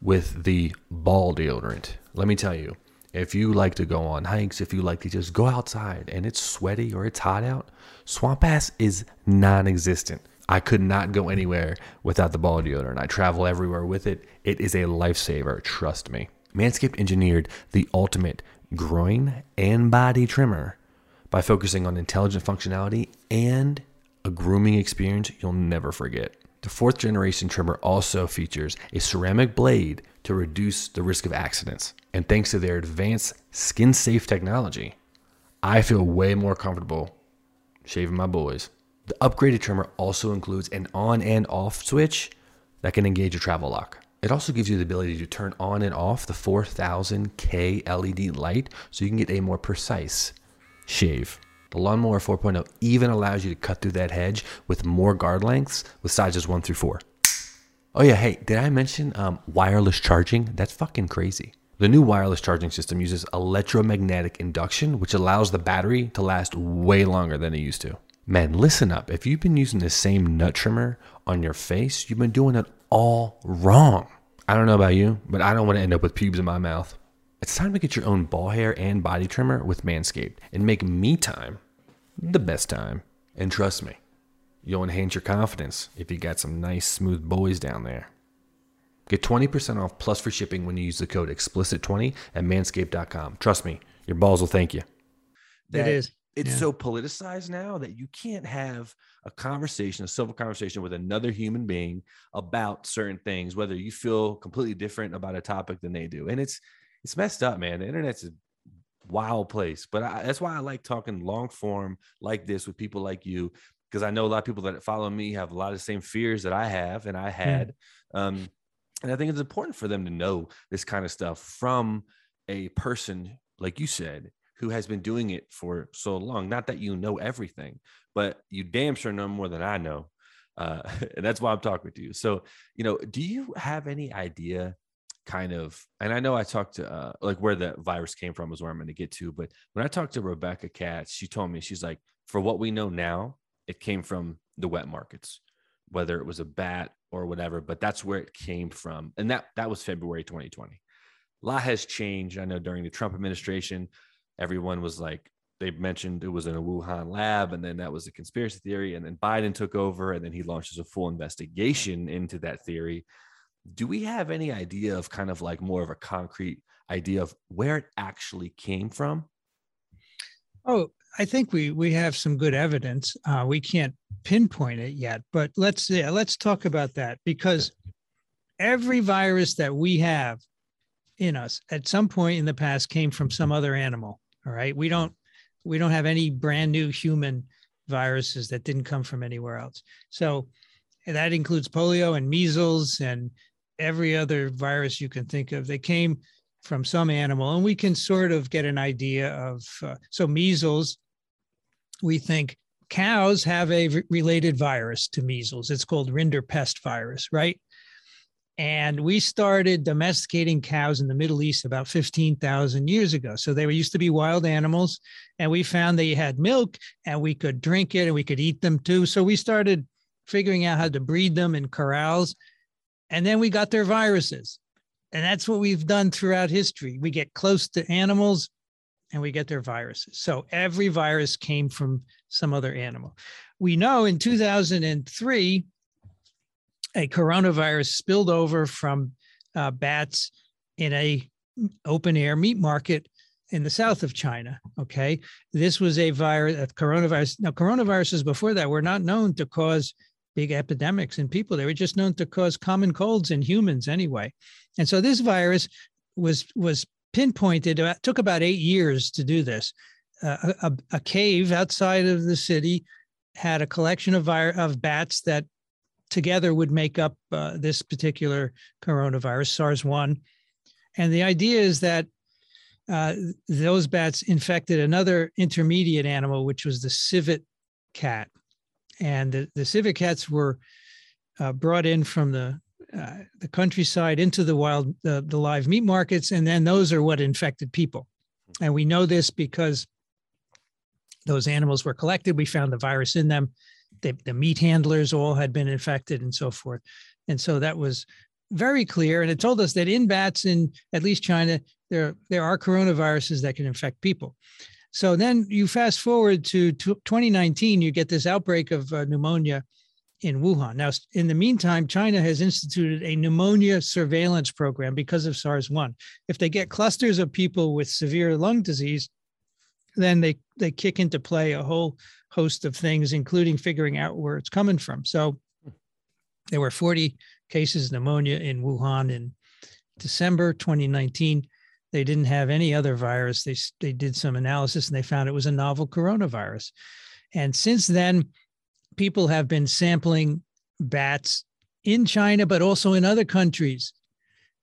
with the ball deodorant. Let me tell you, if you like to go on hikes, if you like to just go outside and it's sweaty or it's hot out, Swamp Ass is non existent. I could not go anywhere without the ball deodorant. I travel everywhere with it. It is a lifesaver, trust me. Manscaped engineered the ultimate groin and body trimmer by focusing on intelligent functionality and a grooming experience you'll never forget. The fourth generation trimmer also features a ceramic blade to reduce the risk of accidents. And thanks to their advanced skin safe technology, I feel way more comfortable shaving my boys. The upgraded trimmer also includes an on and off switch that can engage a travel lock. It also gives you the ability to turn on and off the 4000K LED light so you can get a more precise shave. The Lawnmower 4.0 even allows you to cut through that hedge with more guard lengths with sizes 1 through 4. Oh, yeah, hey, did I mention um, wireless charging? That's fucking crazy. The new wireless charging system uses electromagnetic induction, which allows the battery to last way longer than it used to. Man, listen up. If you've been using the same nut trimmer on your face, you've been doing it all wrong. I don't know about you, but I don't want to end up with pubes in my mouth. It's time to get your own ball hair and body trimmer with Manscaped and make me time the best time. And trust me, you'll enhance your confidence if you got some nice, smooth boys down there. Get 20% off plus free shipping when you use the code explicit20 at manscaped.com. Trust me, your balls will thank you. It is. It's Yeah. so politicized now that you can't have a conversation, a civil conversation with another human being about certain things, whether you feel completely different about a topic than they do. And it's it's messed up, man. The internet's a wild place, but I, that's why I like talking long form like this with people like you, because I know a lot of people that follow me have a lot of the same fears that I have and I had. Um, and I think it's important for them to know this kind of stuff from a person, like you said, who has been doing it for so long. Not that you know everything, but you damn sure know more than I know. Uh, and that's why I'm talking to you. So, you know, do you have any idea kind of, and I know I talked to, uh, like where the virus came from is where I'm going to get to, but when I talked to Rebecca Katz, she told me, she's like, for what we know now, it came from the wet markets, whether it was a bat or whatever, but that's where it came from. And that, that was February 2020. A lot has changed. I know during the Trump administration, everyone was like, they mentioned it was in a Wuhan lab, and then that was a conspiracy theory. And then Biden took over, and then he launches a full investigation into that theory. Do we have any idea of kind of like more of a concrete idea of where it actually came from? Oh, I think we we have some good evidence. Uh, we can't pinpoint it yet, but let's yeah, let's talk about that because every virus that we have in us at some point in the past came from some other animal. All right, we don't we don't have any brand new human viruses that didn't come from anywhere else. So that includes polio and measles and every other virus you can think of. They came from some animal, and we can sort of get an idea of. Uh, so measles, we think cows have a related virus to measles. It's called rinderpest virus, right? And we started domesticating cows in the Middle East about 15,000 years ago. So they were used to be wild animals, and we found they had milk and we could drink it and we could eat them too. So we started figuring out how to breed them in corrals. And then we got their viruses. And that's what we've done throughout history. We get close to animals and we get their viruses. So every virus came from some other animal. We know in 2003, a coronavirus spilled over from uh, bats in a open air meat market in the south of China. Okay. This was a virus, a coronavirus. Now, coronaviruses before that were not known to cause big epidemics in people. They were just known to cause common colds in humans anyway. And so this virus was was pinpointed. It took about eight years to do this. Uh, a, a, cave outside of the city had a collection of vir- of bats that together would make up uh, this particular coronavirus, SARS one. And the idea is that uh, those bats infected another intermediate animal, which was the civet cat and the, the civet cats were uh, brought in from the uh, the countryside into the wild the, the live meat markets and then those are what infected people. And we know this because those animals were collected. We found the virus in them. The, the meat handlers all had been infected and so forth. And so that was very clear. And it told us that in bats in at least china there there are coronaviruses that can infect people. So then you fast forward to 2019, you get this outbreak of uh, pneumonia in Wuhan. Now, in the meantime, China has instituted a pneumonia surveillance program because of SARS 1. If they get clusters of people with severe lung disease, then they, they kick into play a whole host of things, including figuring out where it's coming from. So there were 40 cases of pneumonia in Wuhan in December 2019. They didn't have any other virus. They, they did some analysis and they found it was a novel coronavirus. And since then, people have been sampling bats in China, but also in other countries,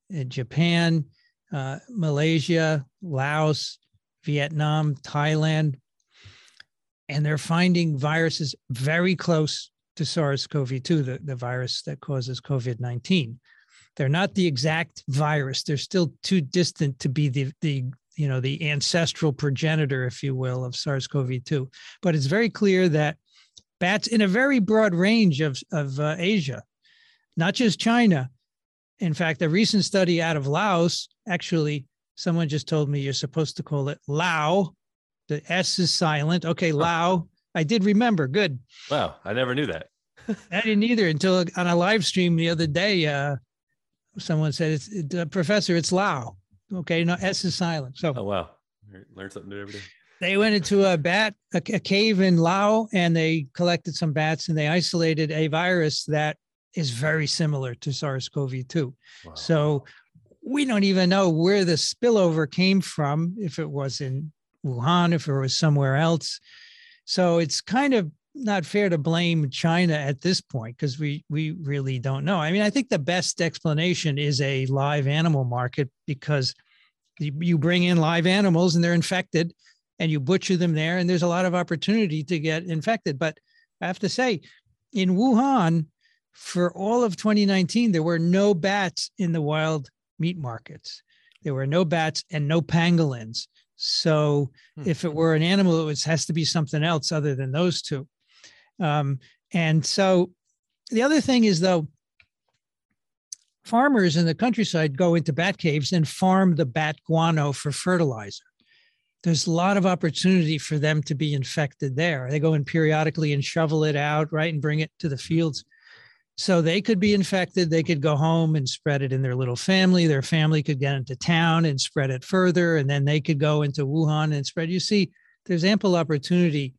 in Japan, uh, Malaysia, Laos, Vietnam, Thailand. And they're finding viruses very close to SARS CoV 2, the, the virus that causes COVID 19. They're not the exact virus. They're still too distant to be the the you know the ancestral progenitor, if you will, of SARS-CoV-2. But it's very clear that bats in a very broad range of of uh, Asia, not just China. In fact, a recent study out of Laos, actually, someone just told me you're supposed to call it Lao. The S is silent. Okay, Lao. I did remember. Good. Wow, I never knew that. I didn't either until on a live stream the other day. Uh, someone said it's it, uh, professor it's lao okay no s is silent so oh wow learn something new every day they went into a bat a, a, cave in lao and they collected some bats and they isolated a virus that is very similar to sars-cov-2 wow. so we don't even know where the spillover came from if it was in wuhan if it was somewhere else so it's kind of not fair to blame China at this point because we we really don't know. I mean, I think the best explanation is a live animal market because you bring in live animals and they're infected and you butcher them there and there's a lot of opportunity to get infected. But I have to say, in Wuhan, for all of 2019, there were no bats in the wild meat markets. There were no bats and no pangolins. So hmm. if it were an animal, it was, has to be something else other than those two. Um, and so the other thing is, though, farmers in the countryside go into bat caves and farm the bat guano for fertilizer. There's a lot of opportunity for them to be infected there. They go in periodically and shovel it out, right, and bring it to the fields. So they could be infected. They could go home and spread it in their little family. Their family could get into town and spread it further. And then they could go into Wuhan and spread. You see, there's ample opportunity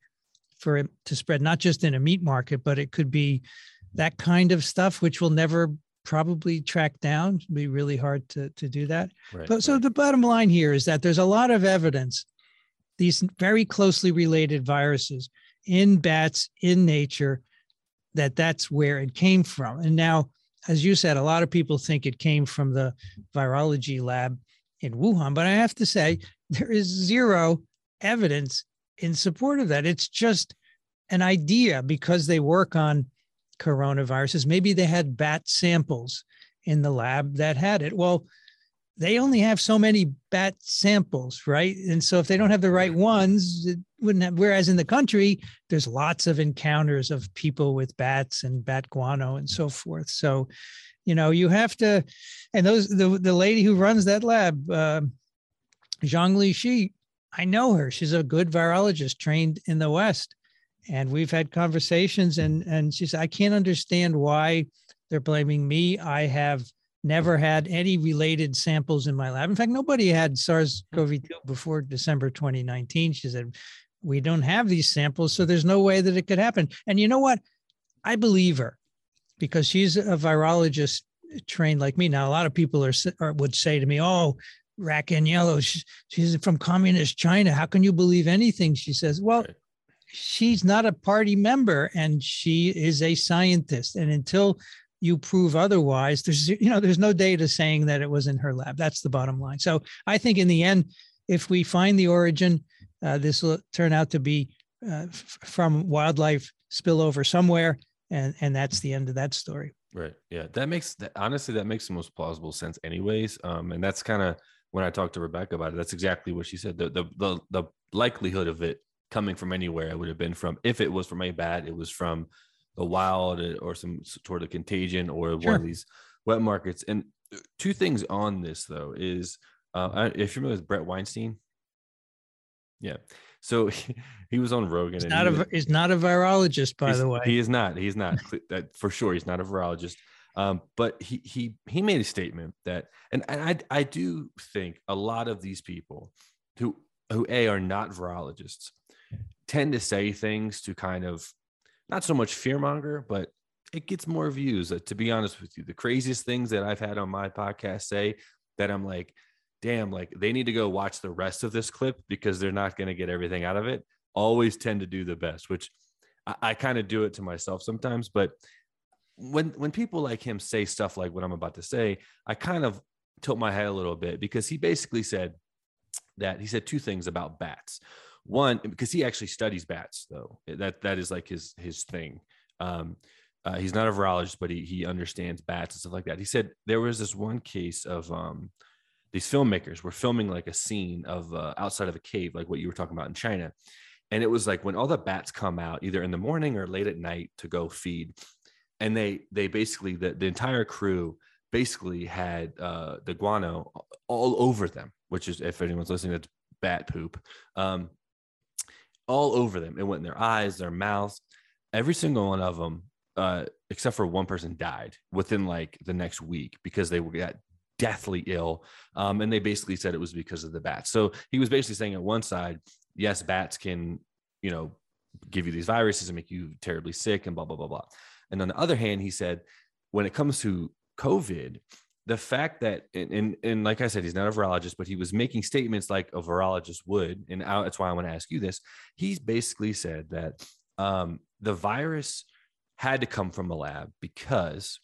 for it to spread, not just in a meat market, but it could be that kind of stuff, which will never probably track down. It'd be really hard to, to do that. Right, but so the bottom line here is that there's a lot of evidence, these very closely related viruses in bats in nature, that that's where it came from. And now, as you said, a lot of people think it came from the virology lab in Wuhan, but I have to say, there is zero evidence in support of that. It's just an idea because they work on coronaviruses. Maybe they had bat samples in the lab that had it. Well, they only have so many bat samples, right? And so if they don't have the right ones, it wouldn't have. Whereas in the country, there's lots of encounters of people with bats and bat guano and so forth. So, you know, you have to, and those the the lady who runs that lab, uh, Zhongli Shi, I know her. She's a good virologist trained in the West. And we've had conversations and and she said, I can't understand why they're blaming me. I have never had any related samples in my lab. In fact, nobody had SARS-CoV-2 before December 2019. She said, we don't have these samples, so there's no way that it could happen. And you know what? I believe her. because she's a virologist trained like me. Now, a lot of people are, are would say to me, "Oh, Racanello, she's, she's from communist China. How can you believe anything?" She says, "Well." She's not a party member and she is a scientist. And until you prove otherwise, there's you know, there's no data saying that it was in her lab. That's the bottom line. So I think in the end, if we find the origin, uh, this will turn out to be uh, f- from wildlife spillover somewhere, and and that's the end of that story. Right. Yeah. That makes honestly that makes the most plausible sense, anyways. Um, and that's kind of when I talked to Rebecca about it. That's exactly what she said. The the the, the likelihood of it coming from anywhere it would have been from if it was from a bat, it was from the wild or some sort of contagion or sure. one of these wet markets. And uh, two things on this though is uh, if you're familiar with Brett Weinstein, yeah. So he, he was on Rogan. He's not he a he's not a virologist, by the way. He is not. He's not that for sure. He's not a virologist. Um, but he he he made a statement that, and, and I I do think a lot of these people who who a are not virologists tend to say things to kind of not so much fearmonger, but it gets more views. Uh, to be honest with you, the craziest things that I've had on my podcast say that I'm like, damn, like they need to go watch the rest of this clip because they're not going to get everything out of it. Always tend to do the best, which I, I kind of do it to myself sometimes. But when when people like him say stuff like what I'm about to say, I kind of tilt my head a little bit because he basically said that he said two things about bats. One, because he actually studies bats, though that that is like his his thing. Um, uh, he's not a virologist, but he he understands bats and stuff like that. He said there was this one case of um, these filmmakers were filming like a scene of uh, outside of a cave, like what you were talking about in China. And it was like when all the bats come out, either in the morning or late at night to go feed. And they they basically the, the entire crew basically had uh, the guano all over them, which is if anyone's listening, that's bat poop. Um, all over them. It went in their eyes, their mouths. Every single one of them, uh, except for one person, died within like the next week because they got deathly ill. Um, and they basically said it was because of the bats. So he was basically saying on one side, yes, bats can, you know, give you these viruses and make you terribly sick and blah, blah, blah, blah. And on the other hand, he said, when it comes to COVID, the fact that, and, and, and like I said, he's not a virologist, but he was making statements like a virologist would. And I, that's why I want to ask you this. He's basically said that um, the virus had to come from a lab because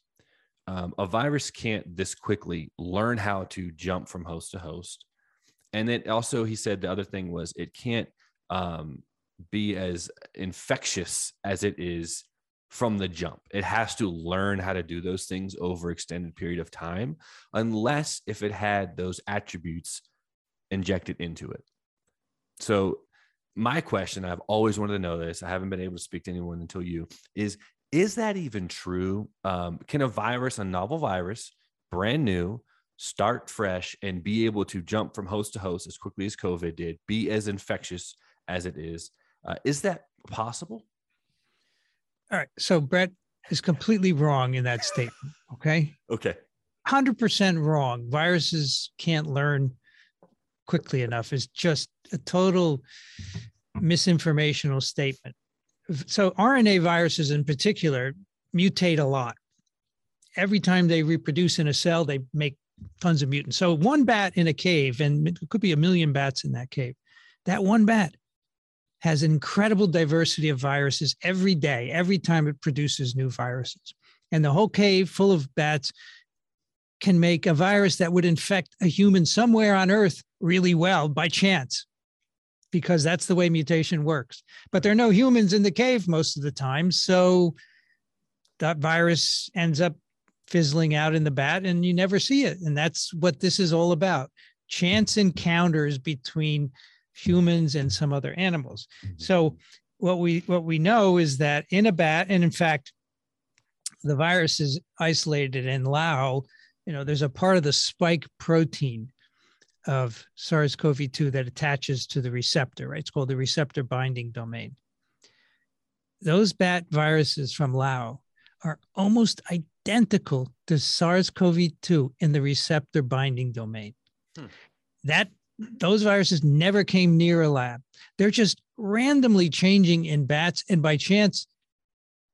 um, a virus can't this quickly learn how to jump from host to host. And then also, he said the other thing was it can't um, be as infectious as it is from the jump. It has to learn how to do those things over extended period of time, unless if it had those attributes injected into it. So my question, I've always wanted to know this. I haven't been able to speak to anyone until you is is that even true? Um, can a virus, a novel virus, brand new, start fresh and be able to jump from host to host as quickly as COVID did, be as infectious as it is? Uh, is that possible? All right. So Brett is completely wrong in that statement. Okay. Okay. 100% wrong. Viruses can't learn quickly enough is just a total misinformational statement. So RNA viruses in particular mutate a lot. Every time they reproduce in a cell, they make tons of mutants. So one bat in a cave, and it could be a million bats in that cave, that one bat has an incredible diversity of viruses every day, every time it produces new viruses. And the whole cave full of bats can make a virus that would infect a human somewhere on Earth really well by chance, because that's the way mutation works. But there are no humans in the cave most of the time. So that virus ends up fizzling out in the bat and you never see it. And that's what this is all about chance encounters between humans and some other animals. Mm-hmm. So what we what we know is that in a bat, and in fact, the virus is isolated in Lao. You know, there's a part of the spike protein of SARS-CoV-2 that attaches to the receptor, right? It's called the receptor binding domain. Those bat viruses from Lao are almost identical to SARS-CoV-2 in the receptor binding domain. Hmm. That those viruses never came near a lab. They're just randomly changing in bats. And by chance,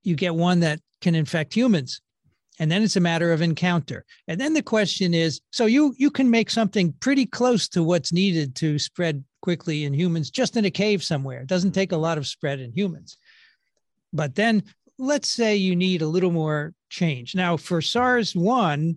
you get one that can infect humans. and then it's a matter of encounter and then the question is so you you can make something pretty close to what's needed to spread quickly in humans just in a cave somewhere it doesn't take a lot of spread in humans but then let's say you need a little more change now for sars-1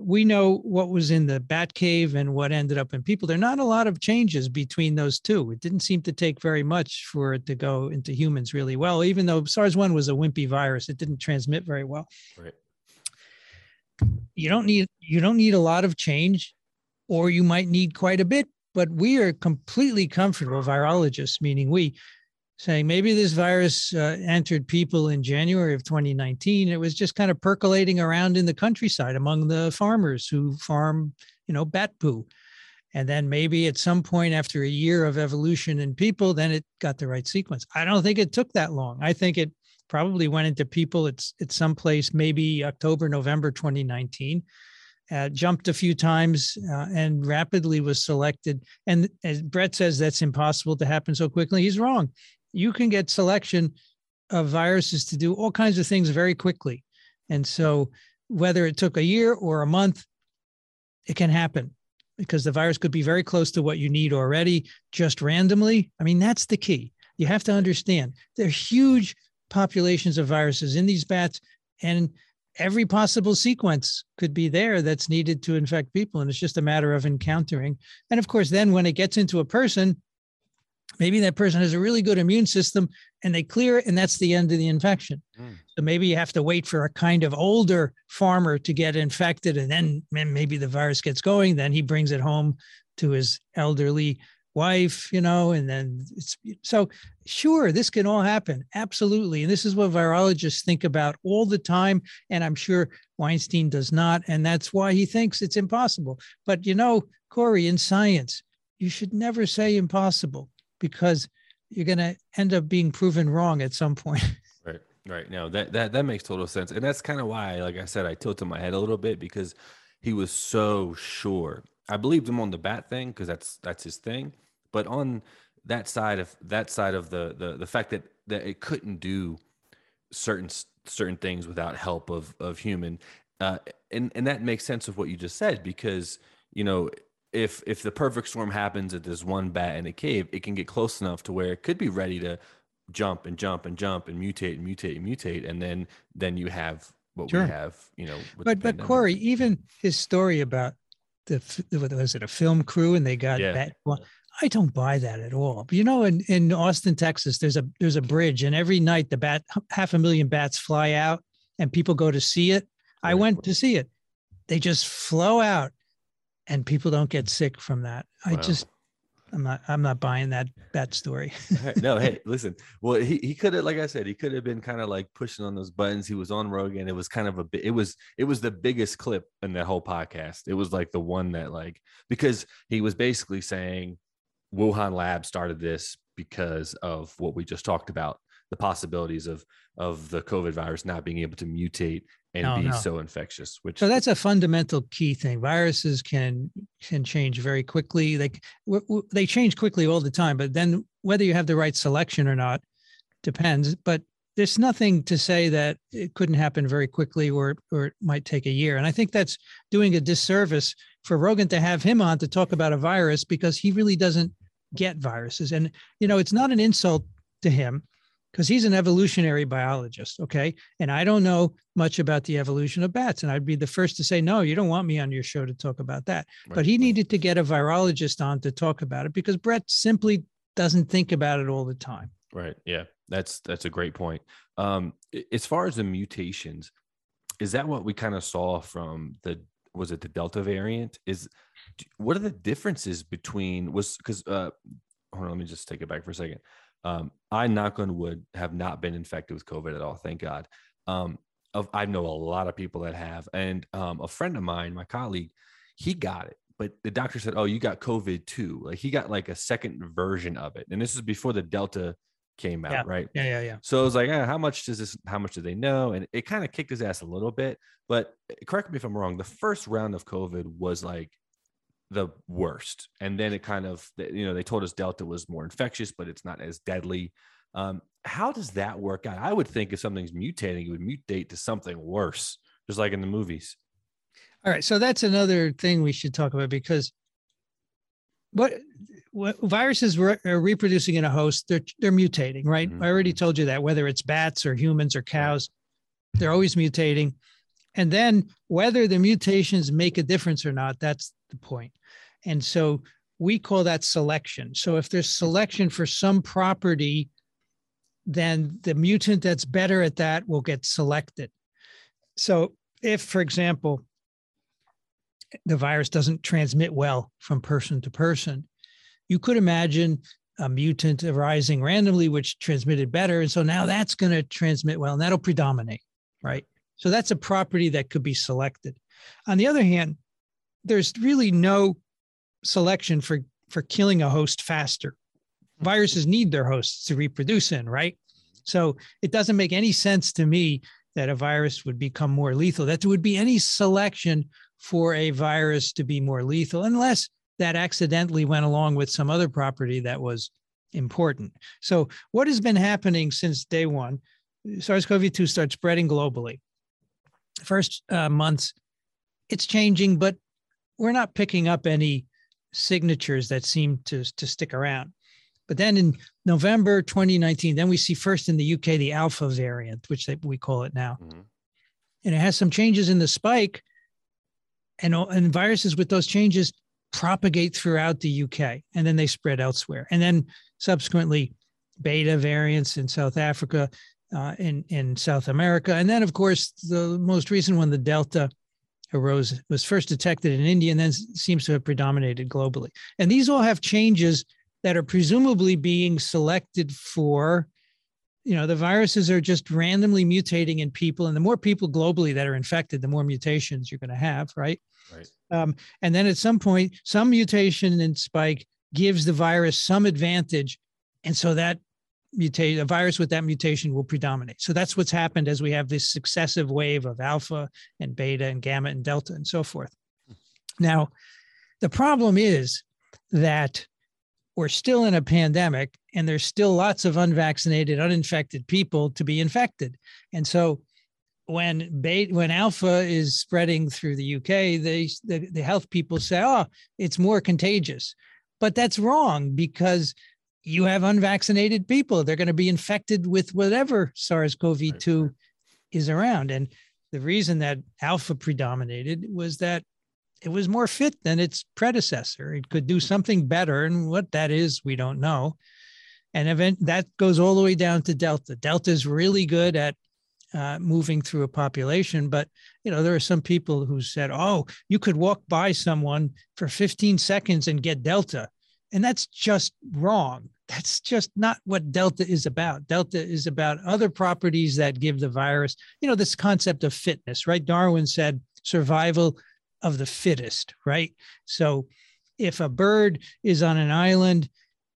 we know what was in the bat cave and what ended up in people. There are not a lot of changes between those two. It didn't seem to take very much for it to go into humans really well, even though SARS 1 was a wimpy virus. It didn't transmit very well. Right. You don't need you don't need a lot of change, or you might need quite a bit, but we are completely comfortable, virologists, meaning we, saying maybe this virus uh, entered people in January of 2019. It was just kind of percolating around in the countryside among the farmers who farm, you know, bat poo. And then maybe at some point after a year of evolution in people, then it got the right sequence. I don't think it took that long. I think it probably went into people It's at some place, maybe October, November 2019. Uh, jumped a few times uh, and rapidly was selected. And as Brett says, that's impossible to happen so quickly. He's wrong you can get selection of viruses to do all kinds of things very quickly. And so, whether it took a year or a month, it can happen because the virus could be very close to what you need already, just randomly. I mean, that's the key. You have to understand there are huge populations of viruses in these bats, and every possible sequence could be there that's needed to infect people. And it's just a matter of encountering. And of course, then when it gets into a person, maybe that person has a really good immune system and they clear it and that's the end of the infection. Mm. so maybe you have to wait for a kind of older farmer to get infected and then maybe the virus gets going then he brings it home to his elderly wife you know and then it's so sure this can all happen. Absolutely. And this is what virologists think about all the time. And i'm sure weinstein does not. And that's why he thinks it's impossible. But you know corey in science you should never say impossible because you're going to end up being proven wrong at some point. Right. Right. No, that that that makes total sense. And that's kind of why, like I said, I tilted my head a little bit because he was so sure. I believed him on the bat thing because that's that's his thing. But on that side of that side of the the the fact that that it couldn't do certain certain things without help of of human uh, and and that makes sense of what you just said because you know if if the perfect storm happens at this one bat in a cave, it can get close enough to where it could be ready to jump and jump and jump and mutate and mutate and mutate, and then then you have what sure. we have, you know. But but Corey, even his story about the what was it a film crew and they got yeah. bat. Well, I don't buy that at all. But you know, in in Austin, Texas, there's a there's a bridge, and every night the bat half a million bats fly out, and people go to see it. I went to see it. They just flow out and people don't get sick from that. Wow. I just I'm not I'm not buying that that story. no, hey, listen. Well, he, he could have, like I said, he could have been kind of like pushing on those buttons. He was on Rogan. It was kind of a bit, it was it was the biggest clip in that whole podcast. It was like the one that like because he was basically saying Wuhan lab started this because of what we just talked about, the possibilities of of the COVID virus not being able to mutate and no, be no. so infectious which so that's a fundamental key thing. Viruses can can change very quickly. They w- w- they change quickly all the time but then whether you have the right selection or not depends. But there's nothing to say that it couldn't happen very quickly or or it might take a year. And i think that's doing a disservice for rogan to have him on to talk about a virus because he really doesn't get viruses. And you know it's not an insult to him because he's an evolutionary biologist. Okay. And I don't know much about the evolution of bats. And I'd be the first to say, no, you don't want me on your show to talk about that. Right. But he needed to get a virologist on to talk about it because Brett simply doesn't think about it all the time. Right. Yeah. That's that's a great point. Um, as far as the mutations, is that what we kind of saw from the was it the Delta variant? Is what are the differences between was because uh hold on, let me just take it back for a second. Um, I knock on wood have not been infected with COVID at all. Thank God. Um, of, I know a lot of people that have, and um, a friend of mine, my colleague, he got it, but the doctor said, "Oh, you got COVID too." Like he got like a second version of it, and this is before the Delta came out, yeah. right? Yeah, yeah, yeah. So it was like, eh, how much does this? How much do they know? And it kind of kicked his ass a little bit. But correct me if I'm wrong. The first round of COVID was like the worst. And then it kind of, you know, they told us Delta was more infectious, but it's not as deadly. Um, how does that work out? I would think if something's mutating, it would mutate to something worse, just like in the movies. All right, so that's another thing we should talk about because what, what viruses re- are reproducing in a host, they're they're mutating, right? Mm-hmm. I already told you that whether it's bats or humans or cows, they're always mutating. And then whether the mutations make a difference or not, that's the point. And so we call that selection. So if there's selection for some property, then the mutant that's better at that will get selected. So if, for example, the virus doesn't transmit well from person to person, you could imagine a mutant arising randomly, which transmitted better. And so now that's going to transmit well and that'll predominate, right? So that's a property that could be selected. On the other hand, there's really no selection for for killing a host faster. Viruses need their hosts to reproduce in, right? So it doesn't make any sense to me that a virus would become more lethal, that there would be any selection for a virus to be more lethal, unless that accidentally went along with some other property that was important. So, what has been happening since day one? SARS CoV 2 starts spreading globally. First uh, months, it's changing, but we're not picking up any signatures that seem to, to stick around. But then in November 2019, then we see first in the UK the alpha variant, which we call it now. Mm-hmm. And it has some changes in the spike, and, and viruses with those changes propagate throughout the UK and then they spread elsewhere. And then subsequently, beta variants in South Africa, uh, in, in South America. And then, of course, the most recent one, the Delta arose was first detected in India and then seems to have predominated globally. And these all have changes that are presumably being selected for you know the viruses are just randomly mutating in people and the more people globally that are infected the more mutations you're going to have right right um, and then at some point some mutation in spike gives the virus some advantage and so that mutate a virus with that mutation will predominate. So that's what's happened as we have this successive wave of alpha and beta and gamma and delta and so forth. Now, the problem is that we're still in a pandemic and there's still lots of unvaccinated, uninfected people to be infected. And so when beta, when alpha is spreading through the UK, they, the, the health people say, oh, it's more contagious. But that's wrong because you have unvaccinated people. They're going to be infected with whatever SARS CoV 2 right. is around. And the reason that alpha predominated was that it was more fit than its predecessor. It could do something better. And what that is, we don't know. And event that goes all the way down to Delta. Delta is really good at uh, moving through a population. But you know, there are some people who said, "Oh, you could walk by someone for 15 seconds and get Delta," and that's just wrong. That's just not what delta is about. Delta is about other properties that give the virus you know this concept of fitness right? Darwin said survival of the fittest right? So if a bird is on an island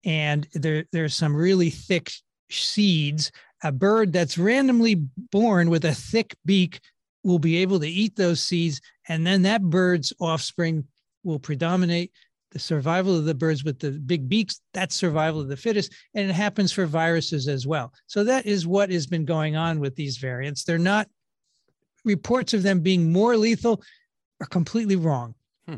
and there there's some really thick seeds a bird that's randomly born with a thick beak will be able to eat those seeds and then that bird's offspring will predominate the survival of the birds with the big beaks, that's survival of the fittest. And it happens for viruses as well. So that is what has been going on with these variants. They're not reports of them being more lethal are completely wrong. Hmm.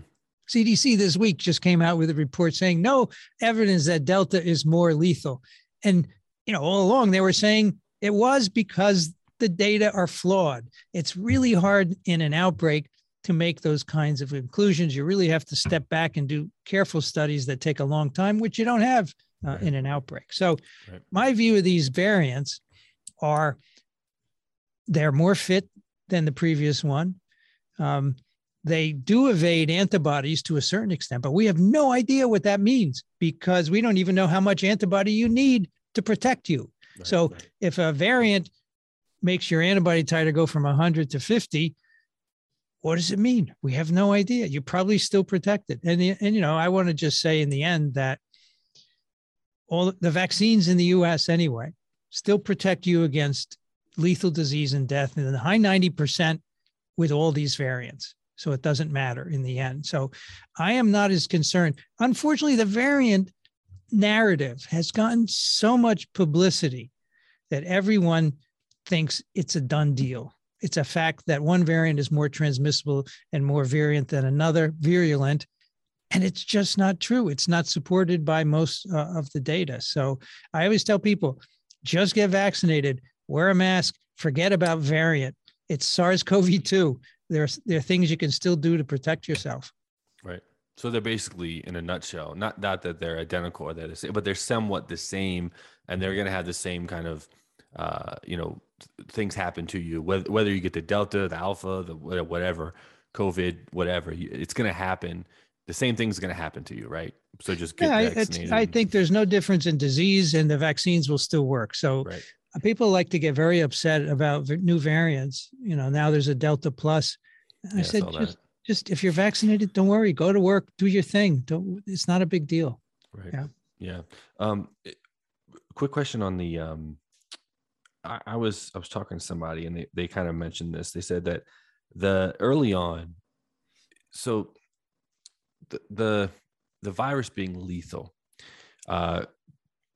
CDC this week just came out with a report saying no evidence that Delta is more lethal. And, you know, all along they were saying it was because the data are flawed. It's really hard in an outbreak to make those kinds of conclusions. You really have to step back and do careful studies that take a long time, which you don't have uh, right. in an outbreak. So, right. my view of these variants are they're more fit than the previous one. Um, they do evade antibodies to a certain extent, but we have no idea what that means because we don't even know how much antibody you need to protect you. Right, so, if a variant makes your antibody titer go from 100 to 50, what does it mean? We have no idea. You're probably still protected. And, and you know, I want to just say in the end that all the vaccines in the US anyway still protect you against lethal disease and death in the high 90% with all these variants. So it doesn't matter in the end. So I am not as concerned. Unfortunately, the variant narrative has gotten so much publicity that everyone thinks it's a done deal. It's a fact that one variant is more transmissible and more virulent than another, virulent. And it's just not true. It's not supported by most uh, of the data. So I always tell people just get vaccinated, wear a mask, forget about variant. It's SARS CoV 2. There, are things you can still do to protect yourself. Right. So they're basically, in a nutshell, not not that they're identical or that but they're somewhat the same, and they're going to have the same kind of, uh, you know, things happen to you. Whether whether you get the delta, the alpha, the whatever, COVID, whatever, it's going to happen. The same thing's going to happen to you, right? So just get yeah, vaccinated. I think there's no difference in disease, and the vaccines will still work. So. Right. People like to get very upset about new variants. You know, now there's a Delta Plus. I said, just, just if you're vaccinated, don't worry. Go to work, do your thing. Don't. It's not a big deal. Right. Yeah. Yeah. Um, eh, quick question on the. Um, I, I was I was talking to somebody and they they kind of mentioned this. They said that the early on, so the the the virus being lethal. Uh,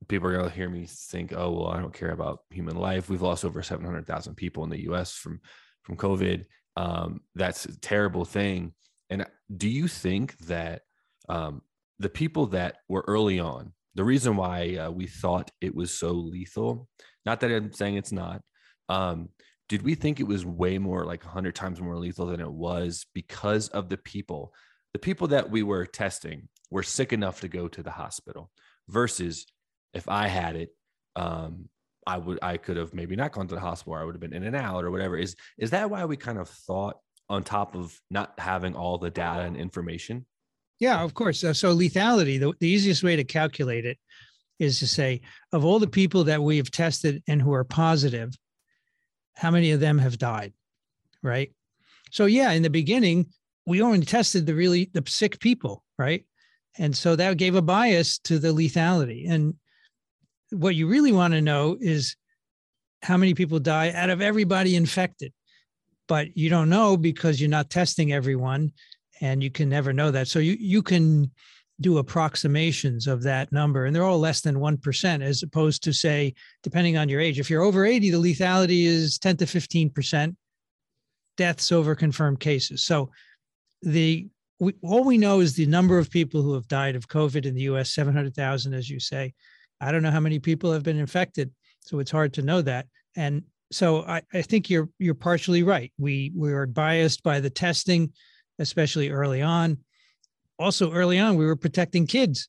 people are to hear me think, "Oh, well, I don't care about human life. We've lost over 700,000 people in the U.S. from from COVID um, that's a terrible thing. And do you think that um, the people that were early on, the reason why uh, we thought it was so lethal, not that I'm saying it's not, um, did we think it was way more like 100 times more lethal than it was because of the people? The people that we were testing were sick enough to go to the hospital versus if I had it, um, I would I could have maybe not gone to the hospital. I would have been in and out or whatever. Is is that why we kind of thought on top of not having all the data and information? Yeah, of course. So, so lethality, the, the easiest way to calculate it is to say of all the people that we have tested and who are positive, how many of them have died? Right. So yeah, in the beginning, we only tested the really the sick people, right? And so that gave a bias to the lethality. And what you really want to know is how many people die out of everybody infected. But you don't know because you're not testing everyone and you can never know that. So you, you can do approximations of that number, and they're all less than 1%, as opposed to, say, depending on your age. If you're over 80, the lethality is 10 to 15% deaths over confirmed cases. So the we, all we know is the number of people who have died of COVID in the US, 700,000, as you say. I don't know how many people have been infected, so it's hard to know that. And so I, I think you're you're partially right. We we are biased by the testing, especially early on. Also, early on, we were protecting kids.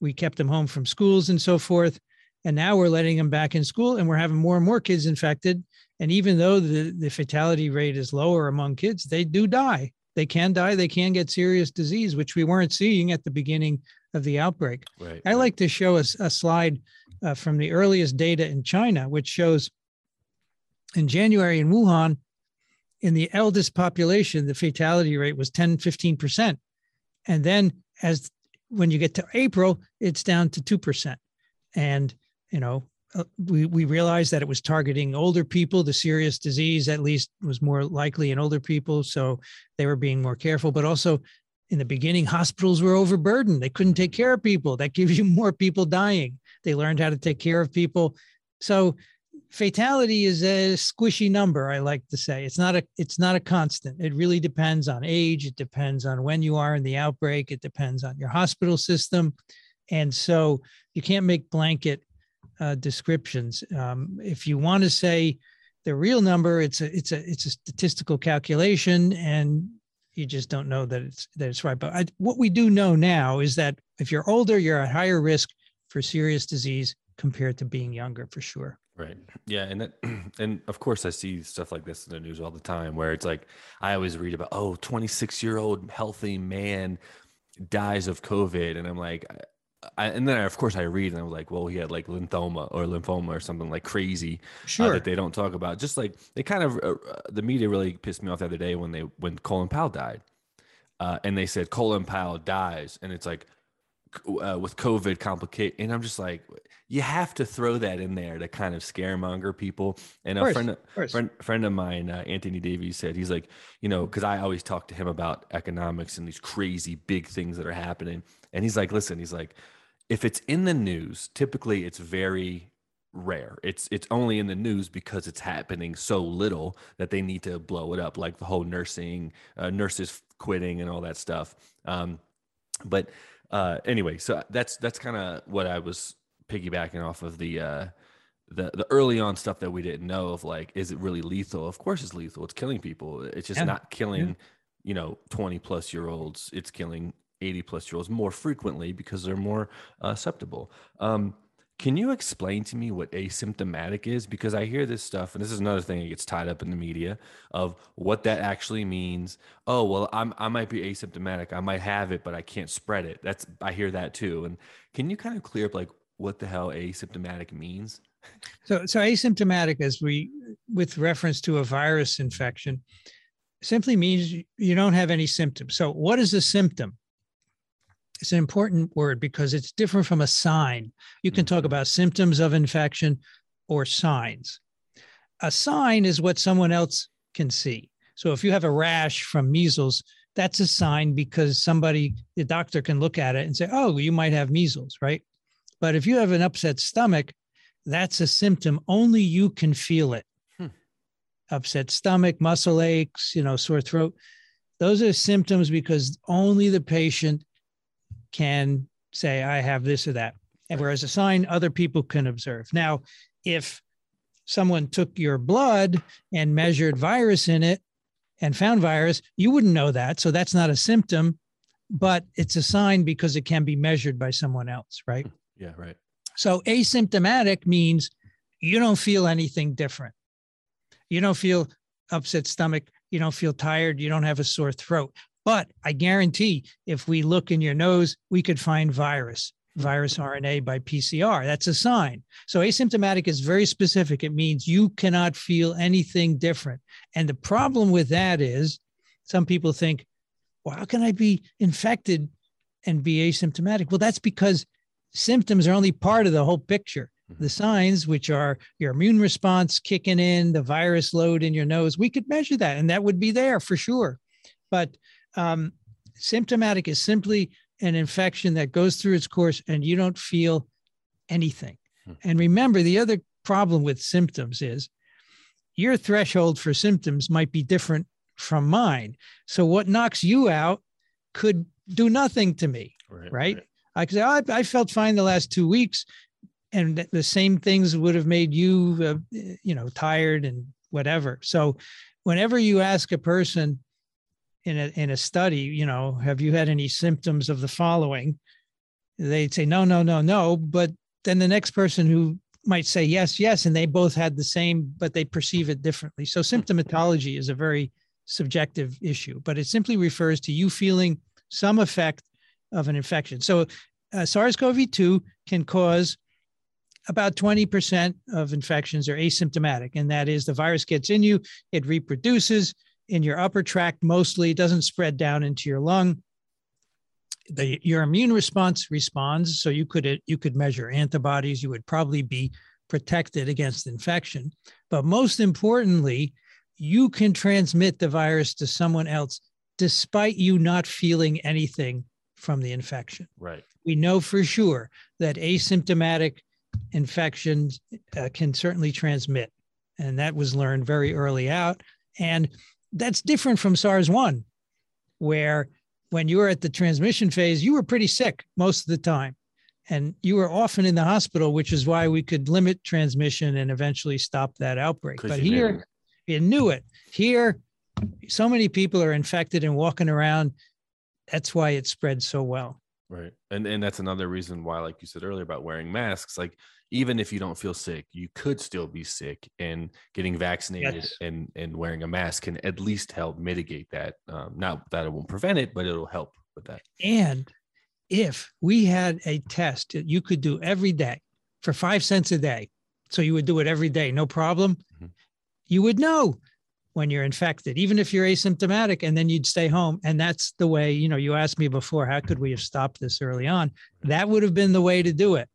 We kept them home from schools and so forth. And now we're letting them back in school, and we're having more and more kids infected. And even though the, the fatality rate is lower among kids, they do die. They can die. They can get serious disease, which we weren't seeing at the beginning of the outbreak. Right. I like to show us a, a, slide uh, from the earliest data in China, which shows in January in Wuhan, in the eldest population, the fatality rate was 10, 15%. And then as when you get to April, it's down to 2%. And, you know, uh, we, we realized that it was targeting older people. The serious disease, at least, was more likely in older people. So they were being more careful, but also in the beginning, hospitals were overburdened. They couldn't take care of people. That gives you more people dying. They learned how to take care of people. So fatality is a squishy number, I like to say. It's not a it's not a constant. It really depends on age, it depends on when you are in the outbreak, it depends on your hospital system. And so you can't make blanket uh, descriptions. Um, if you want to say the real number, it's a it's a it's a statistical calculation, and you just don't know that it's that it's right. But I, what we do know now is that if you're older, you're at higher risk for serious disease compared to being younger, for sure. Right. Yeah, and that, and of course I see stuff like this in the news all the time, where it's like I always read about oh 26 year old healthy man dies of COVID, and I'm like. I, and then I, of course I read and I'm like, well, he had like lymphoma or lymphoma or something like crazy sure. uh, that they don't talk about. Just like they kind of uh, uh, the media really pissed me off the other day when they when Colin Powell died, uh, and they said Colin Powell dies, and it's like uh, with COVID complicate, and I'm just like, you have to throw that in there to kind of scaremonger people. And a friend, of friend, friend of mine, uh, Anthony Davies, said he's like, you know, because I always talk to him about economics and these crazy big things that are happening, and he's like, listen, he's like, if it's in the news, typically it's very rare. It's it's only in the news because it's happening so little that they need to blow it up, like the whole nursing uh, nurses quitting and all that stuff. Um, but uh, anyway, so that's that's kind of what I was piggybacking off of the uh, the the early on stuff that we didn't know of. Like, is it really lethal? Of course, it's lethal. It's killing people. It's just yeah. not killing, yeah. you know, twenty plus year olds. It's killing 80 plus year olds more frequently because they're more uh, susceptible. Um, can you explain to me what asymptomatic is? Because I hear this stuff, and this is another thing that gets tied up in the media of what that actually means. Oh, well, I'm I might be asymptomatic. I might have it, but I can't spread it. That's I hear that too. And can you kind of clear up like what the hell asymptomatic means? So, so asymptomatic, as we with reference to a virus infection, simply means you don't have any symptoms. So, what is a symptom? It's an important word because it's different from a sign. You can talk mm-hmm. about symptoms of infection or signs. A sign is what someone else can see. So if you have a rash from measles, that's a sign because somebody, the doctor can look at it and say, oh, you might have measles, right? But if you have an upset stomach, that's a symptom. Only you can feel it. Hmm. Upset stomach, muscle aches, you know, sore throat. Those are symptoms because only the patient can say, I have this or that. And whereas a sign, other people can observe. Now, if someone took your blood and measured virus in it and found virus, you wouldn't know that. So that's not a symptom, but it's a sign because it can be measured by someone else, right? Yeah, right. So asymptomatic means you don't feel anything different. You don't feel upset stomach. You don't feel tired. You don't have a sore throat. But I guarantee if we look in your nose, we could find virus, virus RNA by PCR. That's a sign. So asymptomatic is very specific. It means you cannot feel anything different. And the problem with that is some people think, well, how can I be infected and be asymptomatic? Well, that's because symptoms are only part of the whole picture. Mm-hmm. The signs, which are your immune response kicking in, the virus load in your nose, we could measure that and that would be there for sure. But um, symptomatic is simply an infection that goes through its course and you don't feel anything. Hmm. And remember, the other problem with symptoms is your threshold for symptoms might be different from mine. So what knocks you out could do nothing to me, right? right? right. I could say, oh, I, I, felt fine the last two weeks, and the same things would have made you, uh, you know, tired and whatever. So, whenever you ask a person, in a in a study, you know, have you had any symptoms of the following? They'd say no, no, no, no. But then the next person who might say yes, yes, and they both had the same, but they perceive it differently. So symptomatology is a very subjective issue, but it simply refers to you feeling some effect of an infection. So uh, SARS-CoV-2 can cause about 20% of infections are asymptomatic, and that is the virus gets in you, it reproduces, in your upper tract mostly, doesn't spread down into your lung. The, your immune response responds, so you could you could measure antibodies. You would probably be protected against infection, but most importantly, you can transmit the virus to someone else despite you not feeling anything from the infection. Right. We know for sure that asymptomatic infections uh, can certainly transmit, and that was learned very early out. And that's different from SARS 1, where when you were at the transmission phase, you were pretty sick most of the time. And you were often in the hospital, which is why we could limit transmission and eventually stop that outbreak. But here, you knew it. Here, so many people are infected and walking around. That's why it spread so well. Right. And and that's another reason why, like you said earlier about wearing masks, like even if you don't feel sick, you could still be sick, and getting vaccinated yes. and and wearing a mask can at least help mitigate that. Um, not that it won't prevent it, but it'll help with that. And if we had a test that you could do every day for five cents a day, so you would do it every day, no problem, mm-hmm. you would know when you're infected, even if you're asymptomatic, and then you'd stay home. And that's the way, you know, you asked me before, how could we have stopped this early on? That would have been the way to do it.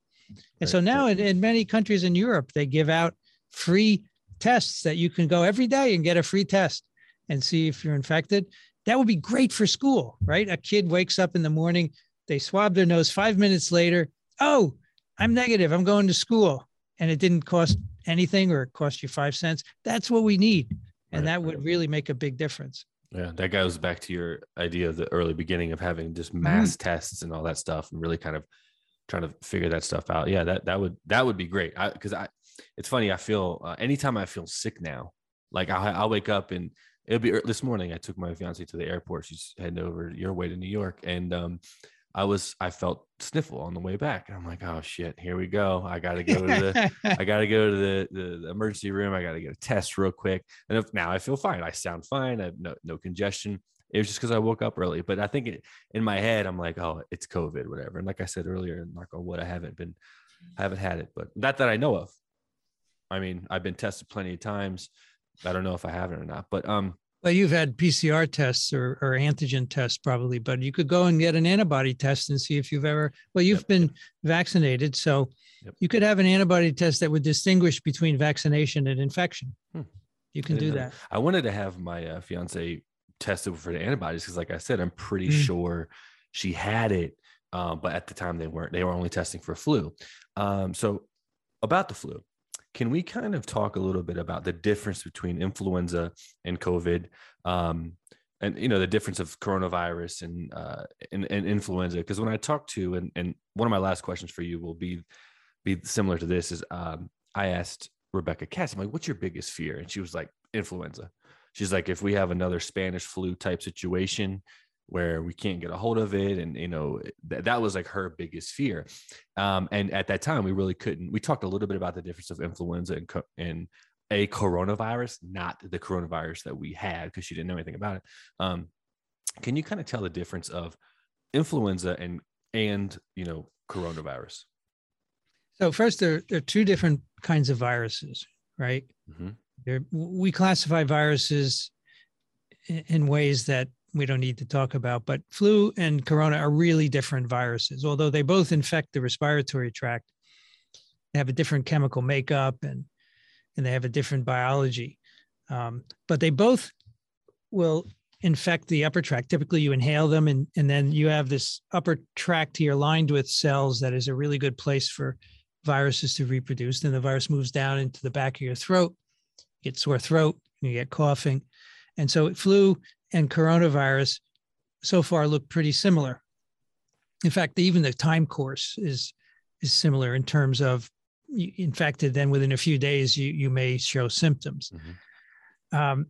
And so now in, in many countries in Europe, they give out free tests that you can go every day and get a free test and see if you're infected. That would be great for school, right? A kid wakes up in the morning, they swab their nose five minutes later. Oh, I'm negative. I'm going to school. and it didn't cost anything or it cost you five cents, that's what we need. And Right. that would really make a big difference. Yeah, that goes back to your idea of the early beginning of having just Mm-hmm. mass tests and all that stuff, and really kind of trying to figure that stuff out. Yeah, that that would that would be great. Because I, it's funny. I feel uh, anytime I feel sick now, like I I'll wake up and it'll be this morning. I took my fiance to the airport. She's heading over your way to New York, and um, I was I felt sniffle on the way back, and I'm like, oh shit, here we go. I got to go to the I got to go to the, the the emergency room. I got to get a test real quick. And if, now I feel fine. I sound fine. I have no no congestion. It was just because I woke up early. But I think it, in my head, I'm like, oh, it's COVID, whatever. And like I said earlier, knock on wood, I haven't been, I haven't had it, but not that I know of. I mean, I've been tested plenty of times. I don't know if I have it or not. But um, Well, you've had PCR tests or, or antigen tests probably, but you could go and get an antibody test and see if you've ever, well, you've Yep. been vaccinated. So Yep. you could have an antibody test that would distinguish between vaccination and infection. Hmm. You can do that. I wanted to have my uh, fiance tested for the antibodies because, like I said, I'm pretty Mm. sure she had it, um, but at the time they weren't. They were only testing for flu. Um, so, about the flu, can we kind of talk a little bit about the difference between influenza and COVID? Um, and you know the difference of coronavirus and uh, and, and influenza because when I talk to and and one of my last questions for you will be be similar to this is um, I asked Rebecca Katz, I'm like, what's your biggest fear? And she was like, influenza. She's like, if we have another Spanish flu type situation where we can't get a hold of it, and you know, th- that was like her biggest fear. Um, and at that time, we really couldn't. We talked a little bit about the difference of influenza and, co- and a coronavirus, not the coronavirus that we had because she didn't know anything about it. Um, can you kind of tell the difference of influenza and and you know coronavirus? So first, there, there are two different kinds of viruses, right? Mhm. There, we classify viruses in, in ways that we don't need to talk about, but flu and corona are really different viruses. Although they both infect the respiratory tract, they have a different chemical makeup and and they have a different biology. Um, but they both will infect the upper tract. Typically, you inhale them, and and then you have this upper tract here lined with cells that is a really good place for viruses to reproduce. Then the virus moves down into the back of your throat, you get sore throat, you get coughing. And so flu and coronavirus so far look pretty similar. In fact, even the time course is is similar in terms of infected, then within a few days you you may show symptoms. Mhm. Um,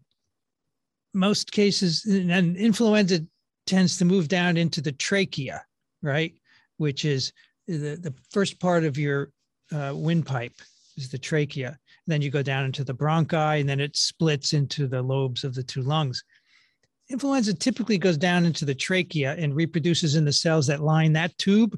most cases, and influenza tends to move down into the trachea, right, which is the the first part of your uh, windpipe is the trachea. And Then you go down into the bronchi, and then it splits into the lobes of the two lungs. Influenza typically goes down into the trachea and reproduces in the cells that line that tube.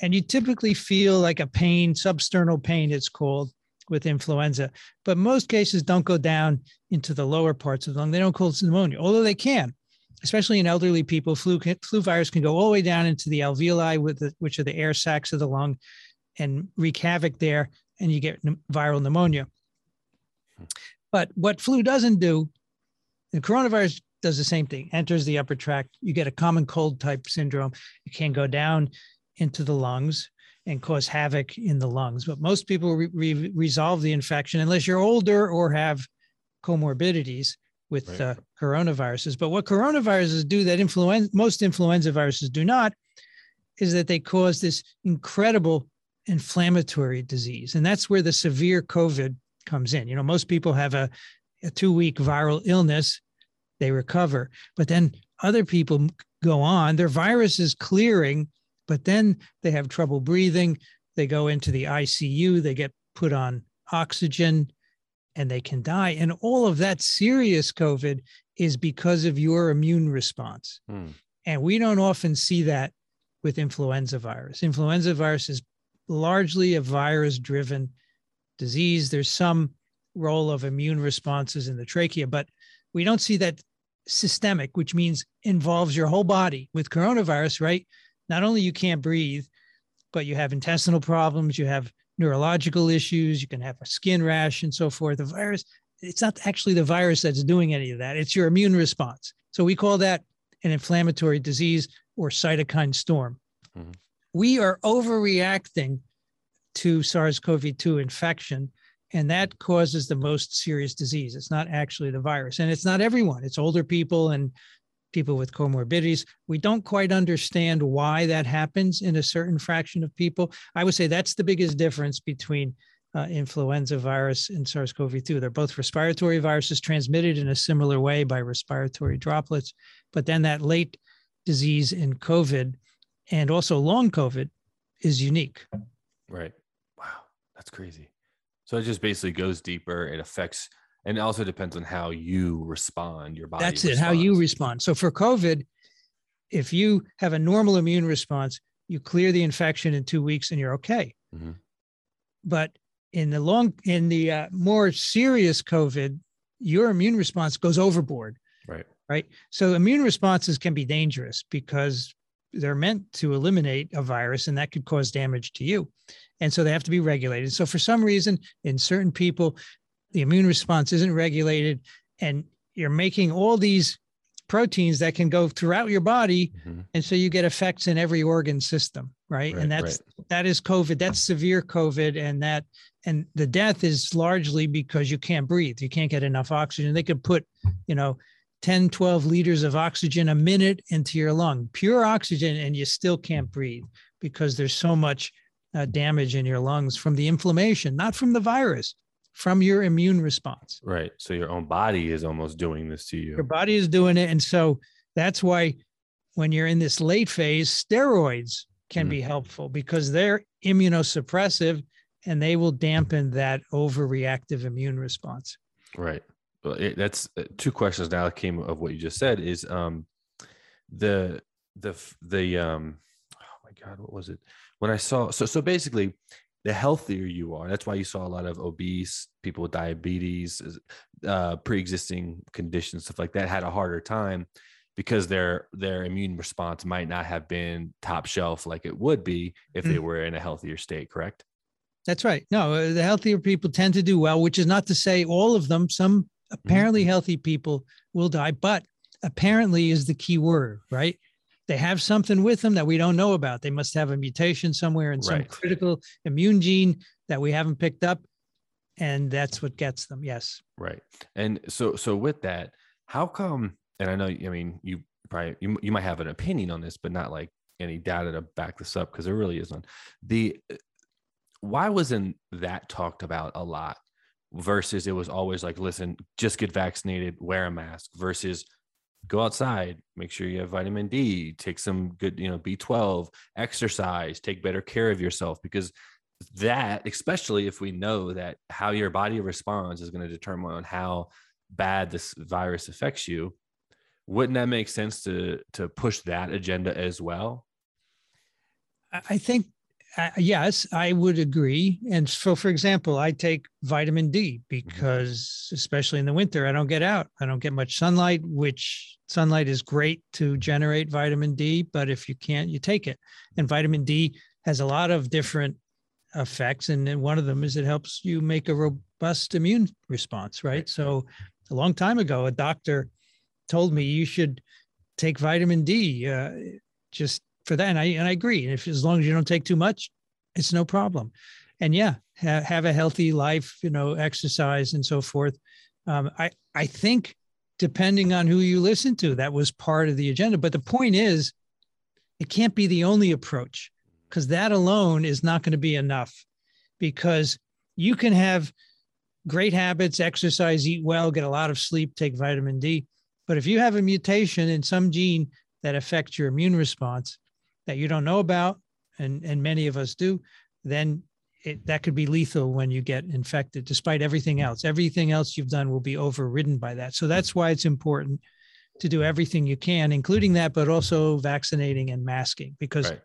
And you typically feel like a pain, substernal pain, it's called with influenza. But most cases don't go down into the lower parts of the lung. They don't cause pneumonia, although they can, especially in elderly people. Flu, can- flu virus can go all the way down into the alveoli, with the, which are the air sacs of the lung, and wreak havoc there, and you get viral pneumonia. Hmm. But what flu doesn't do, the coronavirus does the same thing, enters the upper tract. You get a common cold type syndrome. It can go down into the lungs and cause havoc in the lungs. But most people re- re- resolve the infection unless you're older or have comorbidities with Right. uh, coronaviruses. But what coronaviruses do that influenza, most influenza viruses do not, is that they cause this incredible inflammatory disease. And that's where the severe COVID comes in. You know, most people have a, a two week viral illness, they recover, but then other people go on, their virus is clearing, but then they have trouble breathing. They go into the ICU, they get put on oxygen, and they can die. And all of that serious COVID is because of your immune response. Hmm. And we don't often see that with influenza virus. Influenza virus is largely a virus driven disease. There's some role of immune responses in the trachea, but we don't see that systemic, which means involves your whole body. With coronavirus, right? Not only you can't breathe, but you have intestinal problems, you have neurological issues, you can have a skin rash and so forth. The virus, it's not actually the virus that's doing any of that. It's your immune response. So we call that an inflammatory disease or cytokine storm. Mhm. We are overreacting to SARS-CoV-2 infection, and that causes the most serious disease. It's not actually the virus, and it's not everyone. It's older people and people with comorbidities. We don't quite understand why that happens in a certain fraction of people. I would say that's the biggest difference between uh, influenza virus and SARS CoV 2. They're both respiratory viruses transmitted in a similar way by respiratory droplets. But then that late disease in COVID and also long COVID is unique. Right. Wow. That's crazy. So it just basically goes deeper. It affects, and it also depends on how you respond, your body. That's responds. it, how you respond. So for COVID, if you have a normal immune response, you clear the infection in two weeks and you're okay. Mm-hmm. But in the long, in the uh, more serious COVID, your immune response goes overboard. Right. Right. So immune responses can be dangerous because they're meant to eliminate a virus and that could cause damage to you. And so they have to be regulated. So for some reason, in certain people, the immune response isn't regulated and you're making all these proteins that can go throughout your body mm-hmm. and so you get effects in every organ system right, right and that's right. that is covid that's severe covid and that and the death is largely because you can't breathe you can't get enough oxygen they could put you know 10 12 liters of oxygen a minute into your lung pure oxygen and you still can't breathe because there's so much uh, damage in your lungs from the inflammation, not from the virus, from your immune response. Right. So your own body is almost doing this to you. Your body is doing it. And so that's why when you're in this late phase, steroids can mm. be helpful because they're immunosuppressive and they will dampen that overreactive immune response. Right. Well, it, that's uh, two questions now that came of what you just said is um, the, the, the, um, oh my God, what was it? when I saw so so basically the healthier you are that's why you saw a lot of obese people with diabetes uh, pre-existing conditions stuff like that had a harder time because their their immune response might not have been top shelf like it would be if they were in a healthier state correct? That's right. No uh, the healthier people tend to do well which is not to say all of them some apparently mm-hmm. healthy people will die but apparently is the key word right they have something with them that we don't know about. They must have a mutation somewhere in some critical immune gene that we haven't picked up. And that's what gets them. Yes. Right. And so, so with that, how come, and I know, I mean, you probably, you, you might have an opinion on this, but not like any data to back this up because there really is none. The, why wasn't that talked about a lot versus it was always like, listen, just get vaccinated, wear a mask versus go outside make sure you have vitamin d take some good you know b12 exercise take better care of yourself because that especially if we know that how your body responds is going to determine on how bad this virus affects you wouldn't that make sense to to push that agenda as well? I think uh, yes, I would agree. And so, for example, I take vitamin D mm-hmm. because, especially in the winter, I don't get out. I don't get much sunlight, which sunlight is great to generate vitamin D. But if you can't, you take it. And vitamin D has a lot of different effects. And then one of them is it helps you make a robust immune response, right? So, a long time ago, a doctor told me you should take vitamin D. Uh, just for that. And I and I agree. And if as long as you don't take too much, it's no problem. And yeah, ha- have a healthy life, you know, exercise and so forth. Um, I I think depending on who you listen to, that was part of the agenda. But the point is, it can't be the only approach because that alone is not going to be enough. Because you can have great habits, exercise, eat well, get a lot of sleep, take vitamin D. But if you have a mutation in some gene that affects your immune response, that you don't know about, and, and many of us do, then it, that could be lethal when you get infected, despite everything else. Everything else you've done will be overridden by that. So that's why it's important to do everything you can, including that, but also vaccinating and masking, because right.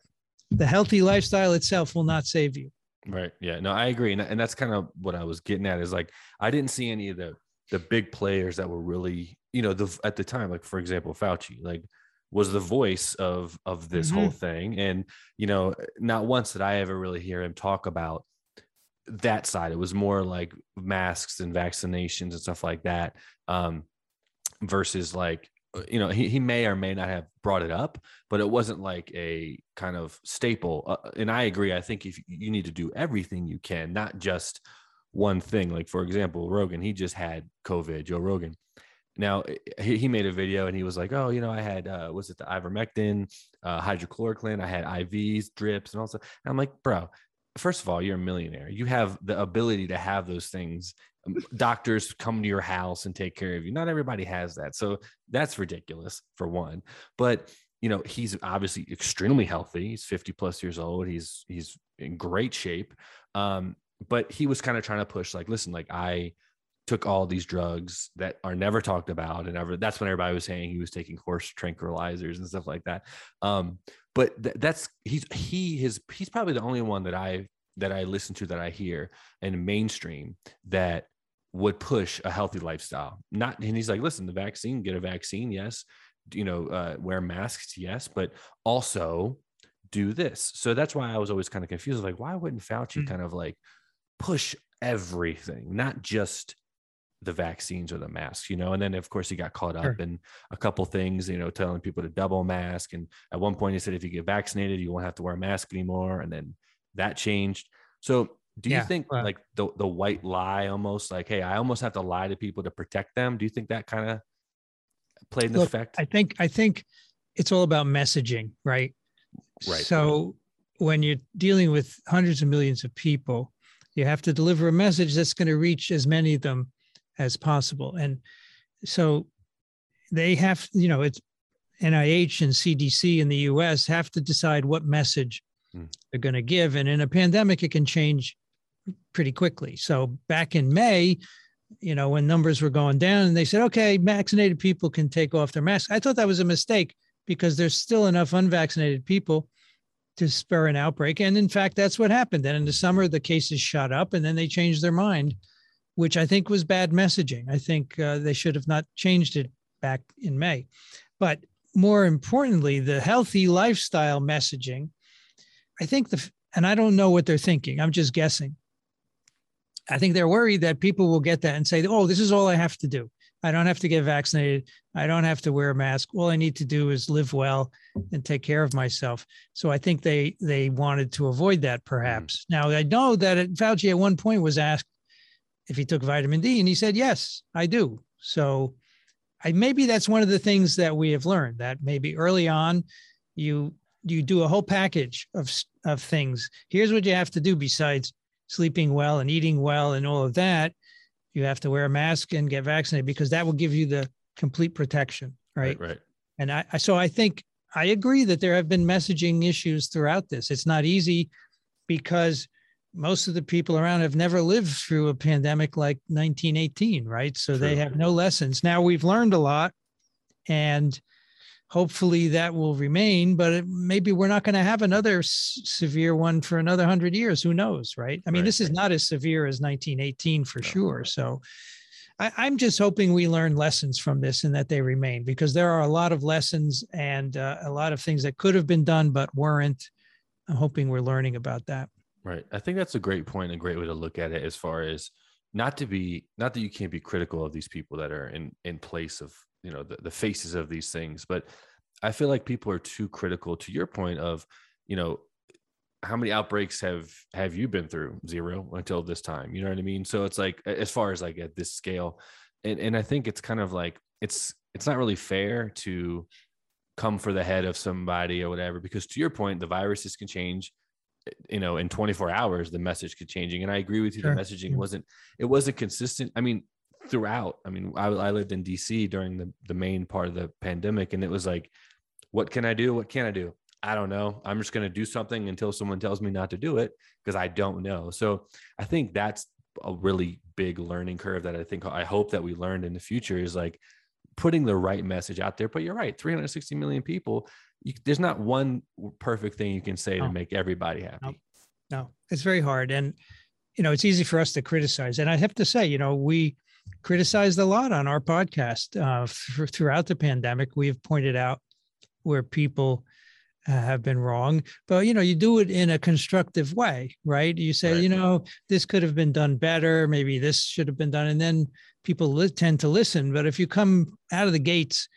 the healthy lifestyle itself will not save you. Right. Yeah. No, I agree, and, and that's kind of what I was getting at. Is like I didn't see any of the the big players that were really, you know, the at the time, like for example, Fauci, like was the voice of of this mm-hmm. whole thing and you know not once did i ever really hear him talk about that side it was more like masks and vaccinations and stuff like that um versus like uh, you know, he, he may or may not have brought it up, but it wasn't like a kind of staple. Uh, and I agree. I think if you need to do everything you can, not just one thing. Like for example, Rogan, he just had COVID. Joe Rogan. Now he, he made a video and he was like, "Oh, you know, I had uh, was it the ivermectin, uh, hydrochloroquine? I had IVs, drips, and also." And I'm like, "Bro, first of all, you're a millionaire. You have the ability to have those things. Doctors come to your house and take care of you. Not everybody has that. So that's ridiculous for one. But you know, he's obviously extremely healthy. He's 50 plus years old. He's he's in great shape. Um, but he was kind of trying to push, like, listen, like I took all these drugs that are never talked about and ever that's when everybody was saying he was taking horse tranquilizers and stuff like that. Um but th- that's he's he his he's probably the only one that i that i listen to that i hear in mainstream that would push a healthy lifestyle. Not and he's like listen the vaccine get a vaccine yes. You know uh, wear masks yes but also do this. So that's why i was always kind of confused like why wouldn't fauci mm-hmm. kind of like push everything not just the vaccines or the masks, you know. And then of course he got caught up sure. in a couple things, you know, telling people to double mask. And at one point he said if you get vaccinated, you won't have to wear a mask anymore. And then that changed. So do you yeah, think well, like the the white lie almost like, hey, I almost have to lie to people to protect them? Do you think that kind of played an look, effect? I think I think it's all about messaging, right? Right. So when you're dealing with hundreds of millions of people, you have to deliver a message that's going to reach as many of them as possible. And so they have, you know, it's NIH and CDC in the US have to decide what message mm. they're going to give. And in a pandemic, it can change pretty quickly. So back in May, you know, when numbers were going down and they said, okay, vaccinated people can take off their masks. I thought that was a mistake because there's still enough unvaccinated people to spur an outbreak. And in fact, that's what happened. Then in the summer, the cases shot up and then they changed their mind which I think was bad messaging. I think uh, they should have not changed it back in May. But more importantly, the healthy lifestyle messaging, I think the, and I don't know what they're thinking, I'm just guessing. I think they're worried that people will get that and say, oh, this is all I have to do. I don't have to get vaccinated. I don't have to wear a mask. All I need to do is live well and take care of myself. So I think they they wanted to avoid that perhaps. Mm-hmm. Now I know that Fauci at one point was asked, if he took vitamin D, and he said, "Yes, I do." So, I maybe that's one of the things that we have learned that maybe early on, you you do a whole package of of things. Here's what you have to do besides sleeping well and eating well and all of that. You have to wear a mask and get vaccinated because that will give you the complete protection, right? Right. right. And I so I think I agree that there have been messaging issues throughout this. It's not easy because most of the people around have never lived through a pandemic like 1918, right? So True. they have no lessons. Now we've learned a lot and hopefully that will remain, but it, maybe we're not going to have another s- severe one for another 100 years. Who knows, right? I mean, right, this right. is not as severe as 1918 for no. sure. So I, am just hoping we learn lessons from this and that they remain because there are a lot of lessons and uh, a lot of things that could have been done but weren't. I'm hoping we're learning about that. Right. I think that's a great point, a great way to look at it as far as not to be not that you can't be critical of these people that are in in place of, you know, the, the faces of these things, but I feel like people are too critical to your point of, you know, how many outbreaks have have you been through? Zero until this time. You know what I mean? So it's like as far as like at this scale. And and I think it's kind of like it's it's not really fair to come for the head of somebody or whatever because to your point the viruses can change you know in 24 hours the message could changing and i agree with you sure. the messaging wasn't it wasn't consistent i mean throughout. I mean I, I lived in dc during the the main part of the pandemic and it was like what can i do? What can i do? I don't know. I'm just going to do something until someone tells me not to do it because i don't know. So i think that's a really big learning curve that i think i hope that we learned in the future is like putting the right message out there. But you're right 360 million people you, there's not one perfect thing you can say no. to make everybody happy. No. no, it's very hard. And, you know, it's easy for us to criticize. And I have to say, you know, we criticized a lot on our podcast uh, for, throughout the pandemic. We have pointed out where people uh, have been wrong, but you know, you do it in a constructive way, right? You say, right. you know, this could have been done better. Maybe this should have been done, and then people li- tend to listen. But if you come out of the gates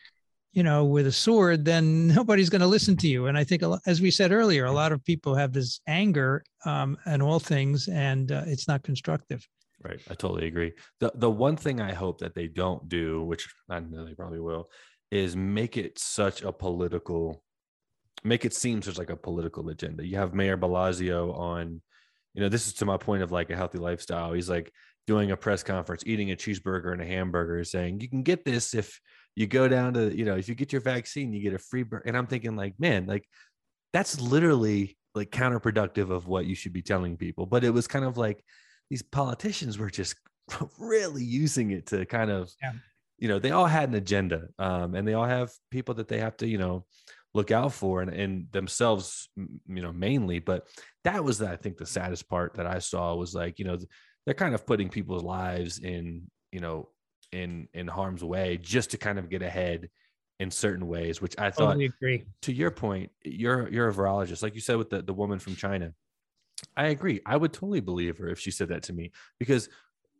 you know, with a sword, then nobody's going to listen to you. And I think, as we said earlier, a lot of people have this anger um, and all things, and uh, it's not constructive. Right. I totally agree. The the one thing I hope that they don't do, which I know they probably will, is make it such a political make it seem such like a political agenda. You have Mayor Blasio on, you know, this is to my point of like a healthy lifestyle. He's like doing a press conference, eating a cheeseburger and a hamburger, saying, You can get this if you go down to, you know, if you get your vaccine, you get a free burger. And I'm thinking, like, man, like that's literally like counterproductive of what you should be telling people. But it was kind of like these politicians were just really using it to kind of, yeah. you know, they all had an agenda um, and they all have people that they have to, you know, look out for and, and themselves, you know, mainly. But that was, I think, the saddest part that I saw was like, you know, they're kind of putting people's lives in, you know, in in harm's way just to kind of get ahead in certain ways, which I thought totally agree. to your point, you're you're a virologist, like you said with the, the woman from China. I agree. I would totally believe her if she said that to me because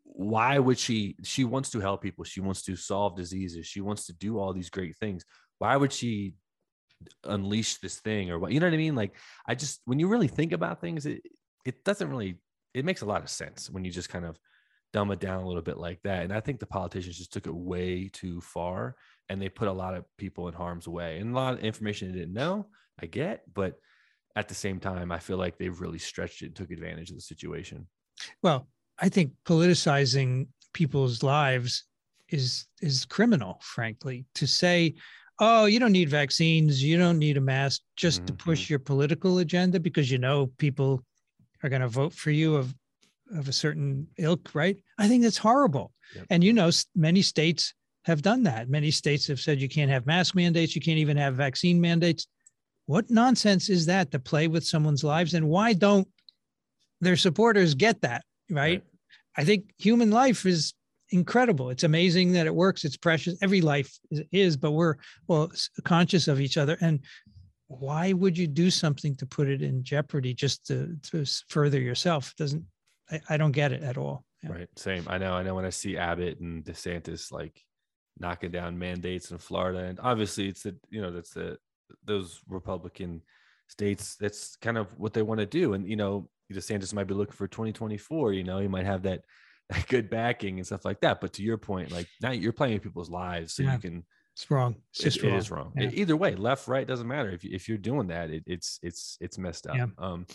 why would she she wants to help people she wants to solve diseases she wants to do all these great things why would she unleash this thing or what you know what i mean like i just when you really think about things it it doesn't really it makes a lot of sense when you just kind of dumb it down a little bit like that and i think the politicians just took it way too far and they put a lot of people in harm's way and a lot of information they didn't know i get but at the same time i feel like they've really stretched it and took advantage of the situation well i think politicizing people's lives is is criminal frankly to say oh, you don't need vaccines, you don't need a mask just mm-hmm. to push your political agenda because you know people are going to vote for you of of a certain ilk, right? I think that's horrible. Yep. And you know, many states have done that. Many states have said you can't have mask mandates, you can't even have vaccine mandates. What nonsense is that to play with someone's lives? And why don't their supporters get that? Right. right. I think human life is incredible. It's amazing that it works. It's precious. Every life is, but we're well conscious of each other. And why would you do something to put it in jeopardy just to, to further yourself? It doesn't I, I don't get it at all. Yeah. Right. Same. I know. I know when I see Abbott and DeSantis like knocking down mandates in Florida, and obviously it's the you know that's the those Republican states. That's kind of what they want to do. And you know, DeSantis might be looking for 2024. You know, he might have that good backing and stuff like that. But to your point, like now you're playing with people's lives, so yeah. you can. It's wrong. It's just it, wrong. It is wrong. Yeah. Either way, left, right doesn't matter. If you, if you're doing that, it, it's it's it's messed up. Yeah. Um,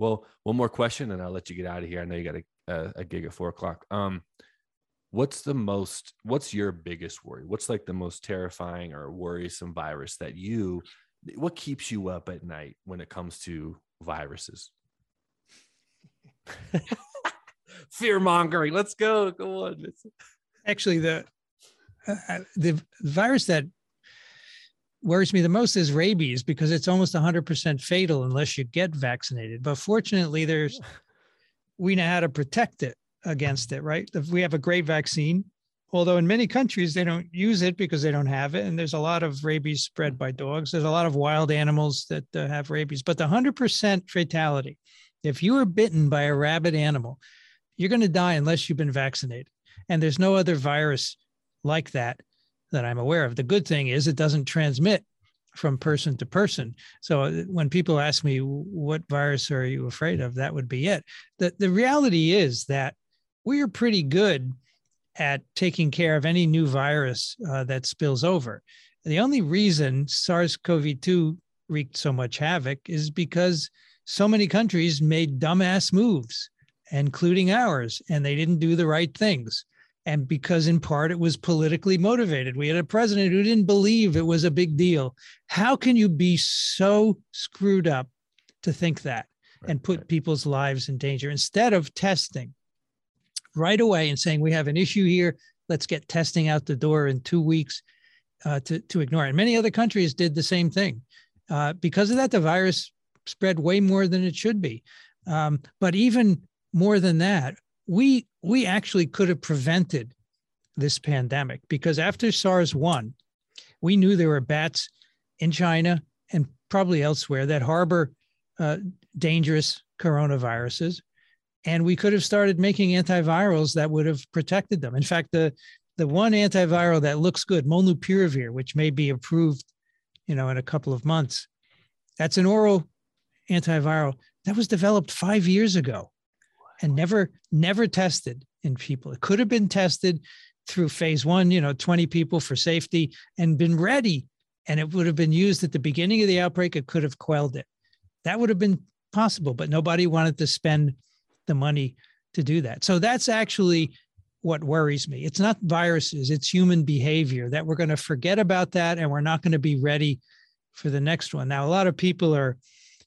well, one more question, and I'll let you get out of here. I know you got a a, a gig at four o'clock. Um, what's the most? What's your biggest worry? What's like the most terrifying or worrisome virus that you? What keeps you up at night when it comes to viruses? fear mongering. Let's go. Go on. Actually, the uh, uh, the virus that worries me the most is rabies because it's almost 100% fatal unless you get vaccinated. But fortunately, there's we know how to protect it against it, right? We have a great vaccine, although in many countries they don't use it because they don't have it. And there's a lot of rabies spread by dogs. There's a lot of wild animals that uh, have rabies, but the 100% fatality, if you were bitten by a rabid animal, you're going to die unless you've been vaccinated. And there's no other virus like that that I'm aware of. The good thing is it doesn't transmit from person to person. So uh, when people ask me what virus are you afraid of, that would be it. The the reality is that we are pretty good at taking care of any new virus uh, that spills over. The only reason SARS-CoV-2 wreaked so much havoc is because so many countries made dumbass moves including ours, and they didn't do the right things. And because in part it was politically motivated, we had a president who didn't believe it was a big deal. How can you be so screwed up to think that right, and put right. people's lives in danger instead of testing right away and saying, we have an issue here, let's get testing out the door in two weeks uh, to, to ignore it. And many other countries did the same thing. Uh, because of that, the virus spread way more than it should be. Um, but even more than that, we we actually could have prevented this pandemic because after SARS one, we knew there were bats in China and probably elsewhere that harbor uh, dangerous coronaviruses, and we could have started making antivirals that would have protected them. In fact, the the one antiviral that looks good, molnupiravir, which may be approved, you know, in a couple of months. That's an oral antiviral that was developed five years ago and never never tested in people. It could have been tested through phase one, you know, 20 people for safety and been ready. And it would have been used at the beginning of the outbreak. It could have quelled it. That would have been possible, but nobody wanted to spend the money to do that. So that's actually what worries me. It's not viruses, it's human behavior that we're going to forget about that and we're not going to be ready for the next one. Now, a lot of people are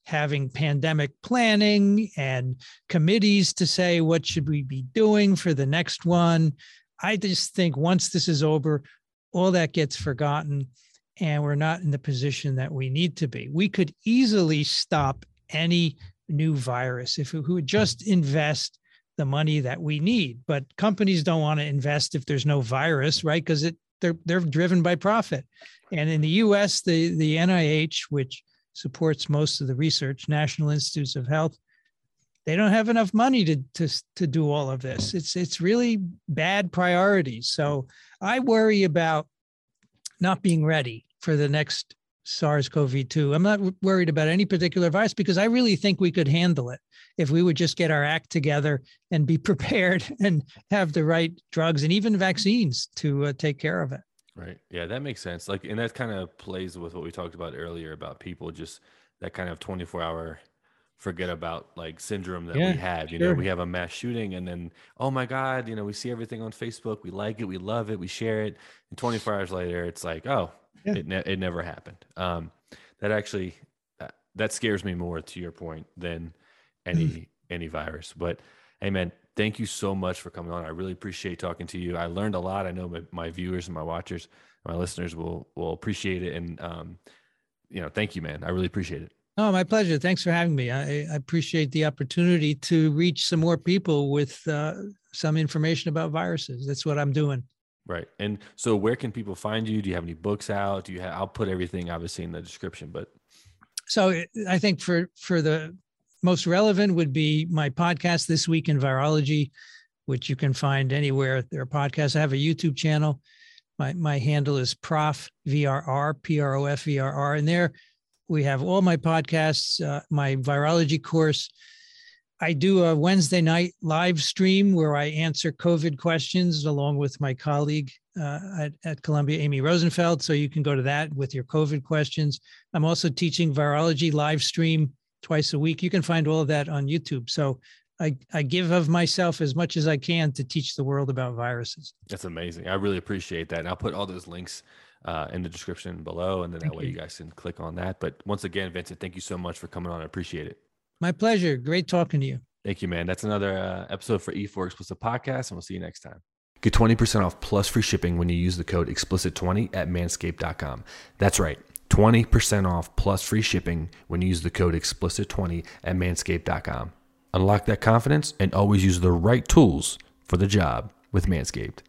having pandemic planning and committees to say what should we be doing for the next one. I just think once this is over, all that gets forgotten and we're not in the position that we need to be. We could easily stop any new virus if we would just invest the money that we need. But companies don't want to invest if there's no virus, right? Because it they're they're driven by profit. And in the US, the the NIH, which supports most of the research, National Institutes of Health, they don't have enough money to, to, to do all of this. It's, it's really bad priorities. So I worry about not being ready for the next SARS CoV 2. I'm not worried about any particular virus because I really think we could handle it if we would just get our act together and be prepared and have the right drugs and even vaccines to uh, take care of it. Right. Yeah, that makes sense. Like, and that kind of plays with what we talked about earlier about people just that kind of 24 hour forget about like syndrome that yeah, we have. You sure. know, we have a mass shooting and then, oh my God, you know, we see everything on Facebook. We like it. We love it. We share it. And 24 hours later, it's like, oh, yeah. it, ne- it never happened. Um, that actually, uh, that scares me more to your point than any, mm. any virus. But hey, man, thank you so much for coming on. I really appreciate talking to you. I learned a lot. I know my, my viewers and my watchers, my listeners will will appreciate it. And um, you know, thank you, man. I really appreciate it. Oh, my pleasure. Thanks for having me. I, I appreciate the opportunity to reach some more people with uh, some information about viruses. That's what I'm doing. Right. And so, where can people find you? Do you have any books out? Do you have? I'll put everything obviously in the description. But so I think for for the most relevant would be my podcast, This Week in Virology, which you can find anywhere there are podcasts. I have a YouTube channel. My, my handle is Prof VRR, P R O F V R R. And there we have all my podcasts, uh, my virology course. I do a Wednesday night live stream where I answer COVID questions along with my colleague uh, at, at Columbia, Amy Rosenfeld. So you can go to that with your COVID questions. I'm also teaching virology live stream twice a week. You can find all of that on YouTube. So I, I give of myself as much as I can to teach the world about viruses. That's amazing. I really appreciate that. And I'll put all those links uh, in the description below, and then thank that way you. you guys can click on that. But once again, Vincent, thank you so much for coming on. I appreciate it. My pleasure. Great talking to you. Thank you, man. That's another uh, episode for E4 Explicit Podcast, and we'll see you next time. Get 20% off plus free shipping when you use the code explicit20 at manscaped.com. That's right. 20% off plus free shipping when you use the code explicit20 at manscaped.com. Unlock that confidence and always use the right tools for the job with Manscaped.